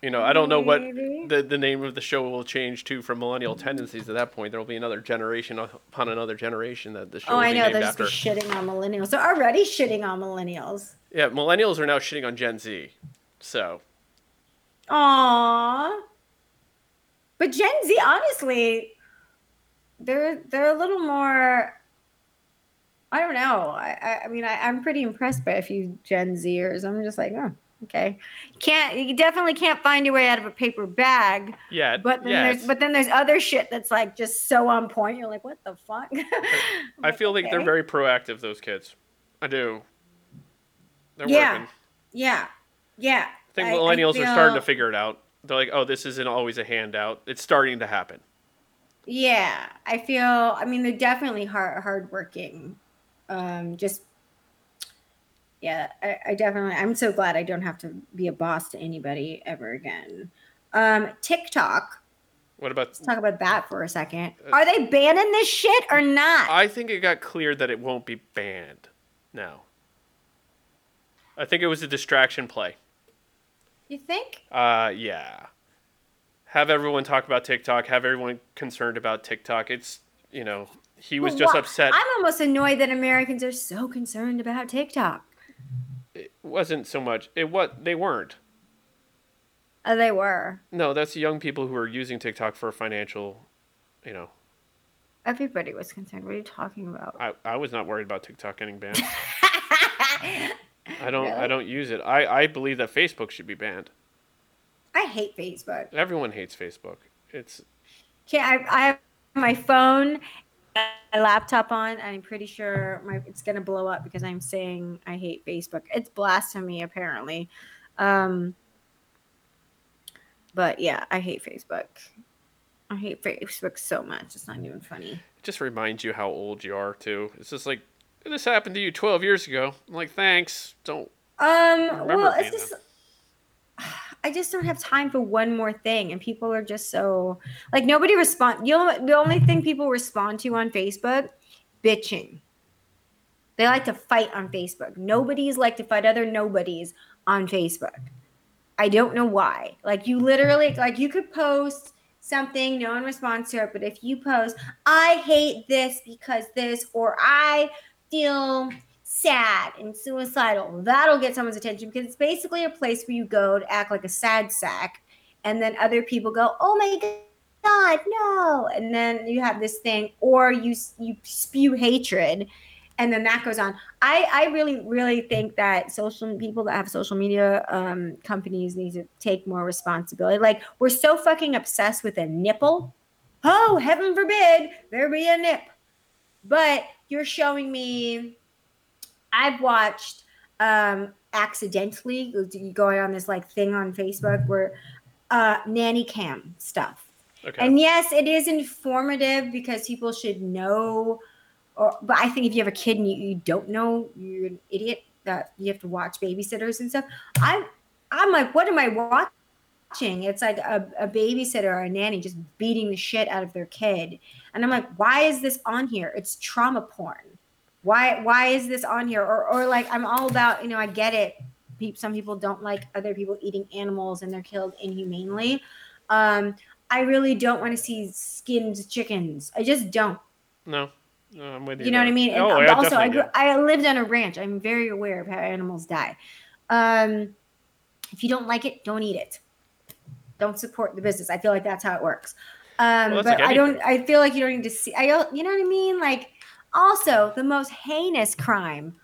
You know, I don't know what the the name of the show will change to from millennial tendencies. At that point, there will be another generation upon another generation that the show oh i know they're just after. be shitting on millennials they're already shitting on millennials yeah, millennials are now shitting on Gen Z. So, Aww. But Gen Z, honestly, they're they're a little more. I don't know. I I, mean, I, I'm pretty impressed by a few Gen Zers. I'm just like, oh, okay. Can't you definitely can't find your way out of a paper bag. Yeah, But then yeah, there's but then there's other shit that's like just so on point. You're like, what the fuck? I feel like they're very proactive. Those kids, I do. They're Yeah. working. yeah, yeah. I think I- I millennials are starting to figure it out. They're like, oh, this isn't always a handout. It's starting to happen. Yeah, I feel. I mean, they're definitely hard hardworking. Um, just yeah, I, I definitely. I'm so glad I don't have to be a boss to anybody ever again. Um, TikTok. What about? Let's talk about that for a second. Uh, Are they banning this shit or not? I think it got clear that it won't be banned now. I think it was a distraction play. you think? Uh, yeah. Have everyone talk about TikTok. Have everyone concerned about TikTok. It's you know he was But just why- upset. I'm almost annoyed that Americans are so concerned about TikTok. It wasn't so much. It what they weren't. Oh, they were. No, that's young people who are using TikTok for financial. You know, Everybody was concerned. What are you talking about? I, I was not worried about TikTok getting banned. I don't I don't use it. I, I believe that Facebook should be banned. I hate Facebook. Everyone hates Facebook. It's Okay, I, I have my phone, my laptop on. and I'm pretty sure my it's gonna blow up because I'm saying I hate Facebook. It's blasphemy, apparently. Um, but yeah, I hate Facebook. I hate Facebook so much. It's not even funny. it just reminds you how old you are too. It's just like this happened to you 12 years ago. I'm like, thanks. Don't Um, well, it's just. I just don't have time for one more thing, and people are just so like nobody respond. You know, the only thing people respond to on Facebook, bitching. They like to fight on Facebook. Nobody's like to fight other nobodies on Facebook. I don't know why. Like you literally, like you could post something, no one responds to it, but if you post, I hate this because this, or I feel sad and suicidal, that'll get someone's attention because it's basically a place where you go to act like a sad sack, and then other people go, "Oh my god, no!" And then you have this thing, or you you spew hatred, and then that goes on. I I really really think that social people that have social media um, companies need to take more responsibility. Like we're so fucking obsessed with a nipple. Oh, heaven forbid there be a nip. But you're showing me I've watched um accidentally going on this like thing on Facebook where uh nanny cam stuff. okay. And yes, it is informative because people should know or but I think if you have a kid and you, you don't know, you're an idiot that you have to watch babysitters and stuff. I I'm like, what am I watching? It's like a, a babysitter or a nanny just beating the shit out of their kid. And I'm like, why is this on here? It's trauma porn. Why why is this on here? Or or like I'm all about, you know, I get it. Some people don't like other people eating animals and they're killed inhumanely. Um, I really don't want to see skinned chickens. I just don't. no. No, I'm with you. You know what I mean? And oh, yeah, also, I, grew. I lived on a ranch. I'm very aware of how animals die. Um, if you don't like it, don't eat it. Don't support the business. I feel like that's how it works. Um, Well, but like I don't. I feel like you don't need to see. I don't. You know what I mean? Like, also, the most heinous crime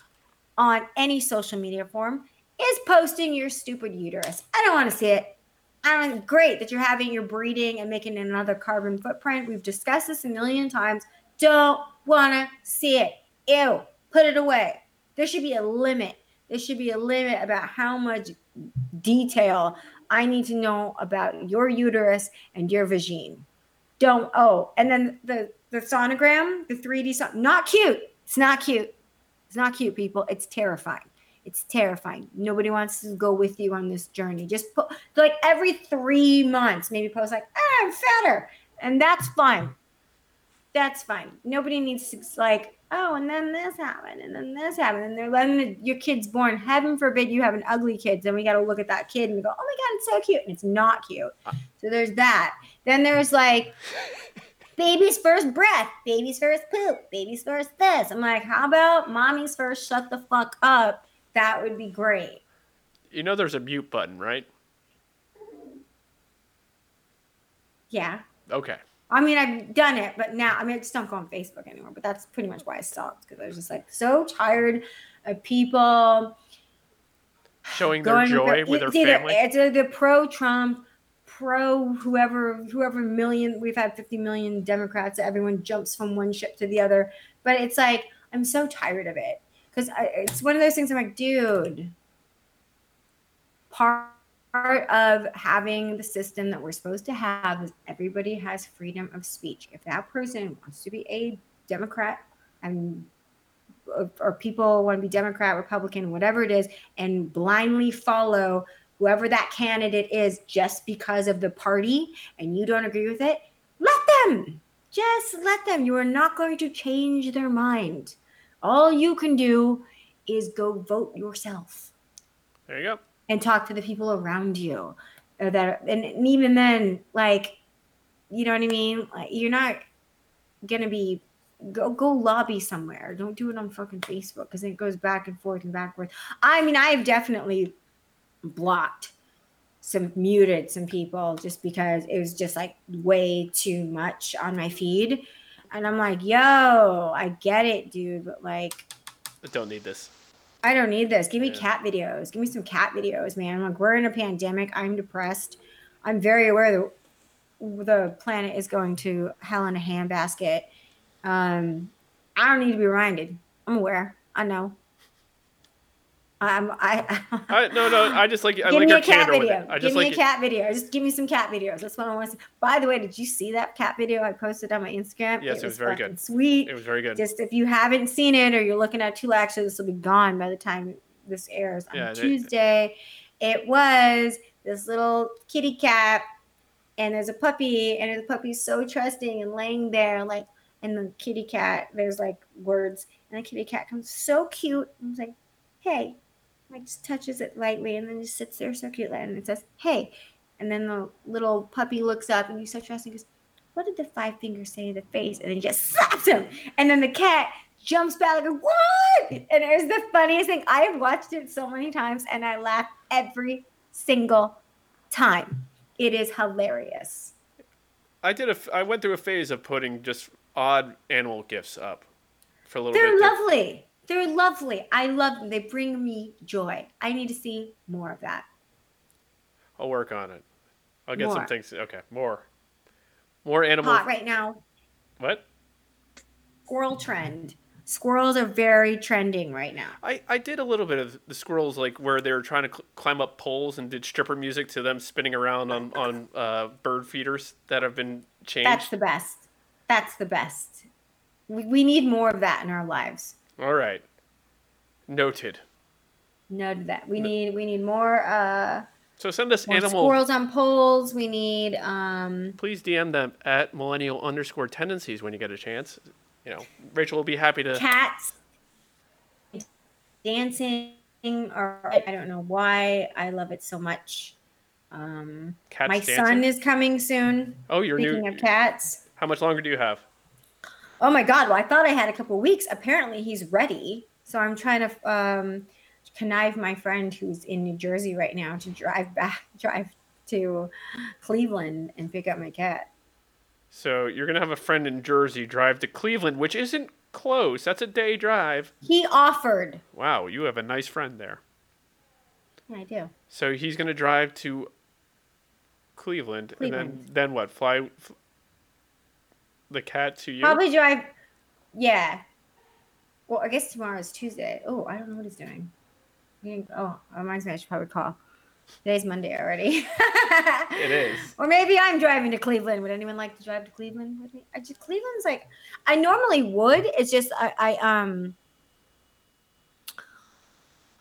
on any social media form is posting your stupid uterus. I don't want to see it. I don't. Great that you're having your breeding and making another carbon footprint. We've discussed this a million times. Don't want to see it. Ew. Put it away. There should be a limit. There should be a limit about how much detail I need to know about your uterus and your vagine. Don't. Oh, and then the the sonogram, the 3D son, not cute. It's not cute. It's not cute, people. It's terrifying. It's terrifying. Nobody wants to go with you on this journey. Just put like every three months, maybe post like, ah, I'm fatter. And that's fine. That's fine. Nobody needs to like, oh, and then this happened, and then this happened, and they're letting the, your kids born. Heaven forbid you have an ugly kid. Then we got to look at that kid and go, oh my god, it's so cute, and it's not cute. So there's that. Then there's like baby's first breath, baby's first poop, baby's first this. I'm like, how about mommy's first shut the fuck up? That would be great. You know, there's a mute button, right? Yeah. Okay. I mean, I've done it, but now I mean, I just don't go on Facebook anymore. But that's pretty much why I stopped because I was just like so tired of people Showing their joy with their either, family. It's either the pro Trump, pro whoever, whoever million. We've had 50 million Democrats. Everyone jumps from one ship to the other. But it's like I'm so tired of it because it's one of those things. I'm like, dude, part part of having the system that we're supposed to have is everybody has freedom of speech. If that person wants to be a Democrat and or people want to be Democrat, Republican, whatever it is, and blindly follow whoever that candidate is just because of the party and you don't agree with it, let them. Just let them. You are not going to change their mind. All you can do is go vote yourself There you go. and talk to the people around you that and, and even then like you know what i mean like you're not gonna be go go lobby somewhere don't do it on fucking facebook because it goes back and forth and back and forth i mean i've definitely blocked some muted some people just because it was just like way too much on my feed and i'm like yo i get it dude but like I don't need this. I don't need this. Give me Yeah. cat videos. Give me some cat videos, man. Like we're in a pandemic. I'm depressed. I'm very aware that the planet is going to hell in a handbasket. Um, I don't need to be reminded. I'm aware. I know. I'm. I. I, no, no. I just like I give like me a cat video. I give just me like a cat video. Just give me some cat videos. That's what I want to see. By the way, did you see that cat video I posted on my Instagram? Yes, it was very good. Sweet it was very good. just if you haven't seen it or you're looking at two actually this will be gone by the time this airs on Yeah, they- tuesday it was this little kitty cat and there's a puppy and the puppy's so trusting and laying there like and the kitty cat there's like words and the kitty cat comes so cute and was like hey like just touches it lightly and then just sits there so cute and it says hey and then the little puppy looks up and he's so trusting goes what did the five fingers say to the face? And then he just slaps him. And then the cat jumps back like what? And it was the funniest thing. I have watched it so many times and i laugh every single time. It is hilarious. I did a. I went through a phase of putting just odd animal gifts up for a little they're bit. to- lovely they're lovely i love them they bring me joy i need to see more of that I'll work on it. I'll get some things. Okay, more. More animal. hot right now What? squirrel trend squirrels are very trending right now I, I did a little bit of the squirrels like where they were trying to cl- climb up poles and did stripper music to them spinning around on on uh, bird feeders that have been changed. that's the best that's the best we, we need more of that in our lives All right. Noted. Noted that. We need we need more uh So send us more animal. squirrels on poles. We need um Please DM them at millennial underscore tendencies when you get a chance. You know, Rachel will be happy to. cats dancing or I don't know why I love it so much. Um Cats my dancing. son is coming soon. oh, your Speaking new. of cats. How much longer do you have? Oh my god, well I thought I had a couple weeks. Apparently he's ready. So I'm trying to um connive my friend who's in New Jersey right now to drive back drive to Cleveland and pick up my cat. So you're gonna have a friend in Jersey drive to Cleveland, which isn't close. That's a day drive. He offered. Wow, you have a nice friend there. Yeah, I do. So he's gonna drive to Cleveland, and then then what? Fly the cat to you? Probably drive. Yeah. Well, I guess tomorrow is Tuesday. Oh, I don't know what he's doing. He Oh, it reminds me, I should probably call. Today's Monday already. It is. Or maybe I'm driving to Cleveland. Would anyone like to drive to Cleveland with me? I just Cleveland's like, I normally would. It's just I, I um.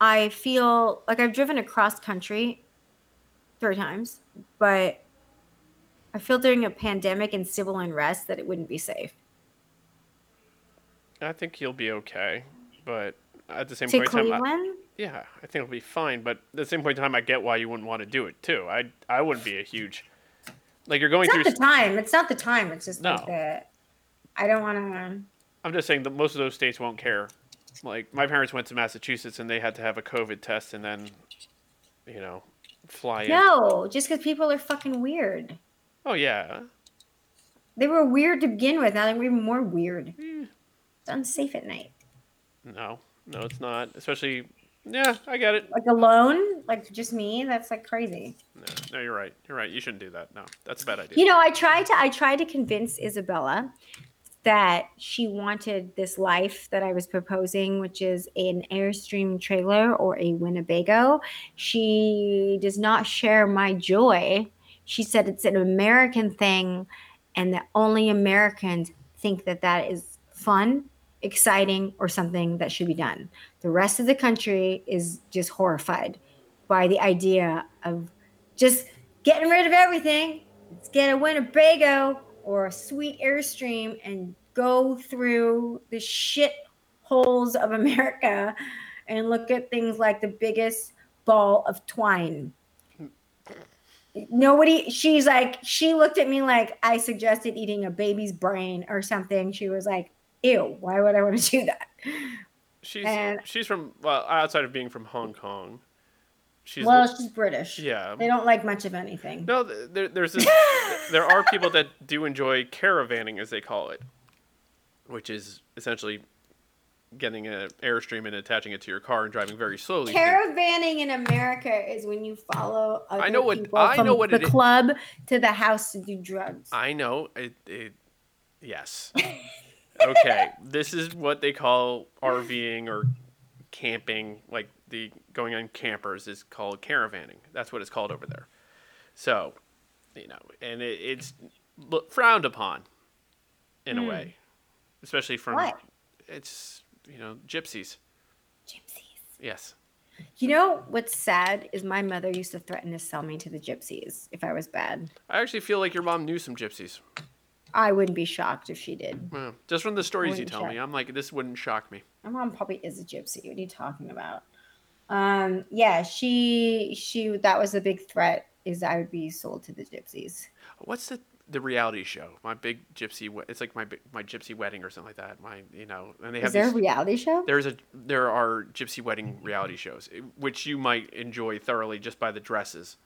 I feel like I've driven across country three times, but I feel during a pandemic and civil unrest that it wouldn't be safe. I think you'll be okay, but at the same to point in time, I, yeah, I think it'll be fine. But at the same point in time, I get why you wouldn't want to do it too. I I wouldn't be a huge like you're going It's through. not the time. It's not the time. It's just like No. the. I don't want to. I'm just saying that most of those states won't care. Like my parents went to Massachusetts and they had to have a COVID test and then, you know, fly in. No, just because people are fucking weird. Oh yeah, They were weird to begin with. Now they're even more weird. Eh, It's unsafe at night. no, no, it's not. Especially, yeah, I get it. Like alone, like just me. That's like crazy. No, no, you're right. You're right. You shouldn't do that. No, that's a bad idea. You know, I tried to I tried to convince Isabella that she wanted this life that I was proposing, which is an Airstream trailer or a Winnebago. She does not share my joy. She said it's an American thing and that only Americans think that that is fun, exciting, or something that should be done. The rest of the country is just horrified by the idea of just getting rid of everything. Let's get a Winnebago or a sweet Airstream and go through the shit holes of America and look at things like the biggest ball of twine. Nobody, she's like, she looked at me like I suggested eating a baby's brain or something. She was like, ew, why would I want to do that? she's and- she's from well, outside of being from Hong Kong. She's well, she's British. yeah. They don't like much of anything. No, th- there, there's this, there are people that do enjoy caravanning, as they call it, which is essentially getting an airstream and attaching it to your car and driving very slowly. Caravanning in America is when you follow other I know what- people I from know what the it is. club to the house to do drugs. I know it. it yes. okay, this is what they call RVing or camping, like the going on campers is called caravanning. That's what it's called over there. So, you know, and it, it's look, frowned upon in a Hmm. way, especially from Why? it's you know gypsies. Gypsies. Yes. You know what's sad is my mother used to threaten to sell me to the gypsies if I was bad. I actually feel like your mom knew some gypsies. I wouldn't be shocked if she did. Well, just from the stories you tell shock- me, I'm like, this wouldn't shock me. My mom probably is a gypsy. What are you talking about? Um, yeah, she she that was a big threat is I would be sold to the gypsies. What's the the reality show? My big gypsy. we- It's like my my gypsy wedding or something like that. My you know, and they have Is there a reality show? there's a there are gypsy wedding reality shows eh, which you might enjoy thoroughly just by the dresses.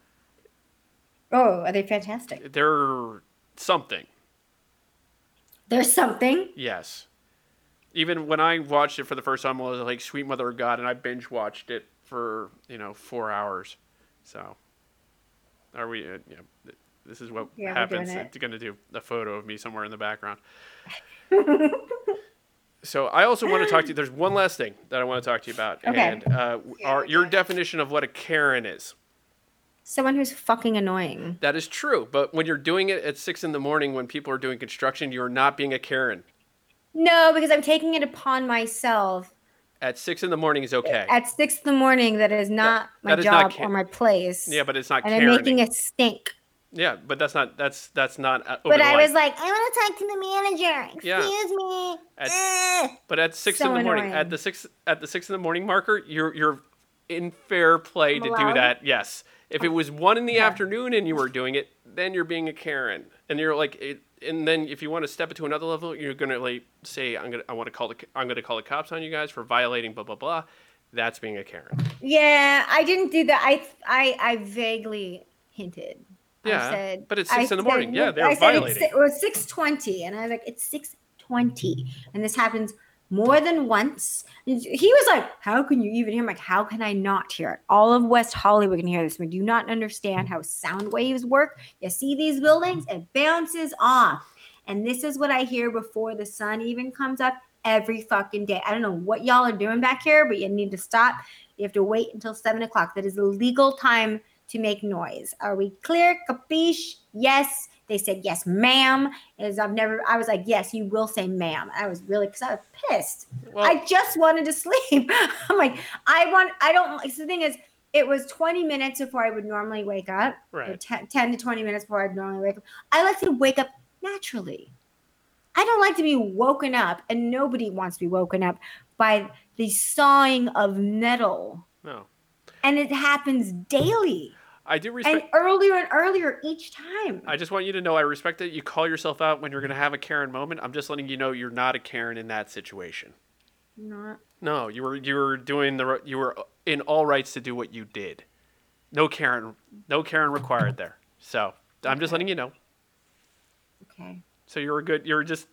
Oh, are they fantastic? They're something. There's something. Yes. Even when I watched it for the first time, I was like, "Sweet Mother of God," and I binge watched it for you know four hours. So, are we? Uh, yeah, this is what Yeah, happens. it. It's gonna do a photo of me somewhere in the background. so I also want to talk to you. There's one last thing that I want to talk to you about, Okay. and uh, our your definition of what a Karen is. Someone who's fucking annoying. That is true, but when you're doing it at six in the morning when people are doing construction, you're not being a Karen. No, because I'm taking it upon myself At six in the morning is okay. at six in the morning. That is not my that is not job ca- or my place. yeah, but it's not and Karen. I'm making a stink. Yeah, but that's not that's that's not. Uh, But I was like, I want to talk to the manager. Excuse Yeah. me. At- But at six So in the morning, annoying. at the six at the six in the morning marker, you're you're in fair play I'm to do that. Yes. If it was one in the Okay. afternoon and you were doing it, then you're being a Karen, and you're like, it, and then if you want to step it to another level, you're gonna like say, I'm gonna I want to call the I'm gonna call the cops on you guys for violating blah blah blah. That's being a Karen. Yeah, I didn't do that. I I I vaguely hinted. Yeah, I said, but it's I six in the said- morning. Yeah, they're I said violating. It's, it was six twenty, and I was like, it's six twenty, and this happens more than once. He was like, "How can you even hear?" I'm like, "How can I not hear it?" All of West Hollywood can hear this. We do not understand how sound waves work. You see these buildings, it bounces off, and this is what I hear before the sun even comes up every fucking day. I don't know what y'all are doing back here, but you need to stop. You have to wait until seven o'clock. That is the legal time to make noise. Are we clear? Capiche? Yes. They said yes, ma'am. As I've never, I was like, yes, you will say ma'am. I was really because I was pissed. Well, I just wanted to sleep. I'm like, I want, I don't. So the thing is, it was 20 minutes before I would normally wake up. right. 10, 10 to 20 minutes before I'd normally wake up. I like to wake up naturally. I don't like to be woken up, and nobody wants to be woken up by the sawing of metal. No, And it happens daily I do respect. and earlier and earlier each time. I just want you to know I respect that you call yourself out when you're going to have a Karen moment. I'm just letting you know you're not a Karen in that situation. Not No, you were you were doing the you were in all rights to do what you did. No Karen, no Karen required there. So I'm just letting you know. okay. So you're a good. You're just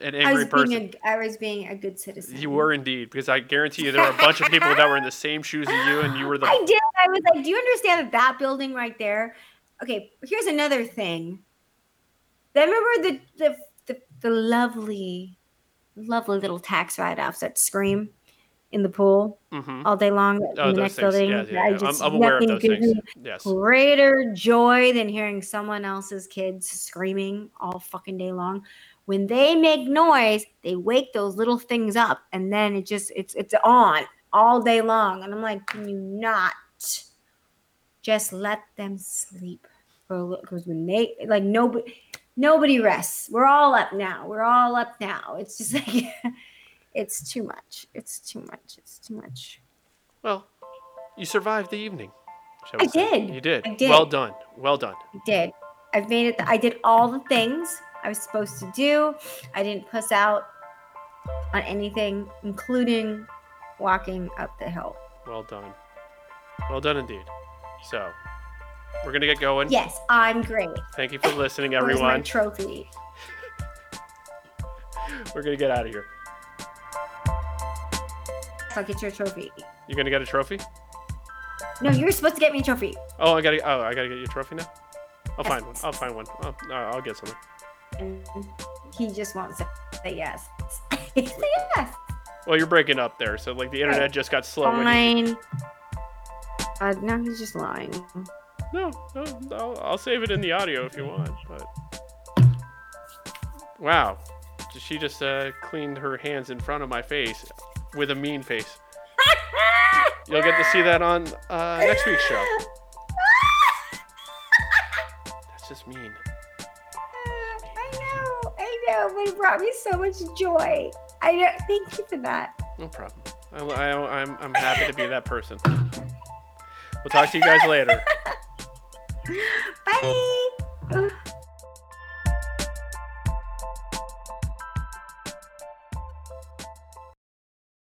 an I angry was person. being a, I was being a good citizen. You were indeed, because I guarantee you there were a bunch of people that were in the same shoes as you, and you were the. I did. I was like, do you understand that that building right there? Okay, here's another thing. I remember the the the, the lovely, lovely little tax write-offs that scream in the pool hmm all day long Oh, in the next things. building. Yeah, yeah, I just, I'm, I'm aware of those things. Yes. greater joy than hearing someone else's kids screaming all fucking day long. When they make noise, they wake those little things up, and then it just it's it's on all day long. And I'm like, can you not just let them sleep for a little? Because when they like nobody nobody rests. We're all up now. We're all up now. It's just like it's too much. It's too much. It's too much. Well, you survived the evening. I say. did. You did. I did. Well done. Well done. I did. I've made it. I did all the things I was supposed to do. I didn't puss out on anything, including walking up the hill. Well done. Well done indeed. So, we're gonna get going. Yes, I'm great. Thank you for listening, Where's my everyone. trophy? We're gonna get out of here. I'll get your trophy. You're gonna get a trophy? No, you're supposed to get me a trophy. Oh, I gotta. Oh, I gotta get you a trophy now. I'll Yes. find one. I'll find one. Oh, no, I'll get something. He just won't say say yes. say yes. Well, you're breaking up there, so like the internet just got slow. when you- Fine. Uh, no, he's just lying. No, no, I'll, I'll save it in the audio if you want. But wow, she just uh, cleaned her hands in front of my face with a mean face. You'll get to see that on uh, next week's show. That's just mean. I know, I know, but it brought me so much joy. I know. Thank you for that. No problem. I, I, I'm I'm happy to be that person. We'll talk to you guys later. Bye.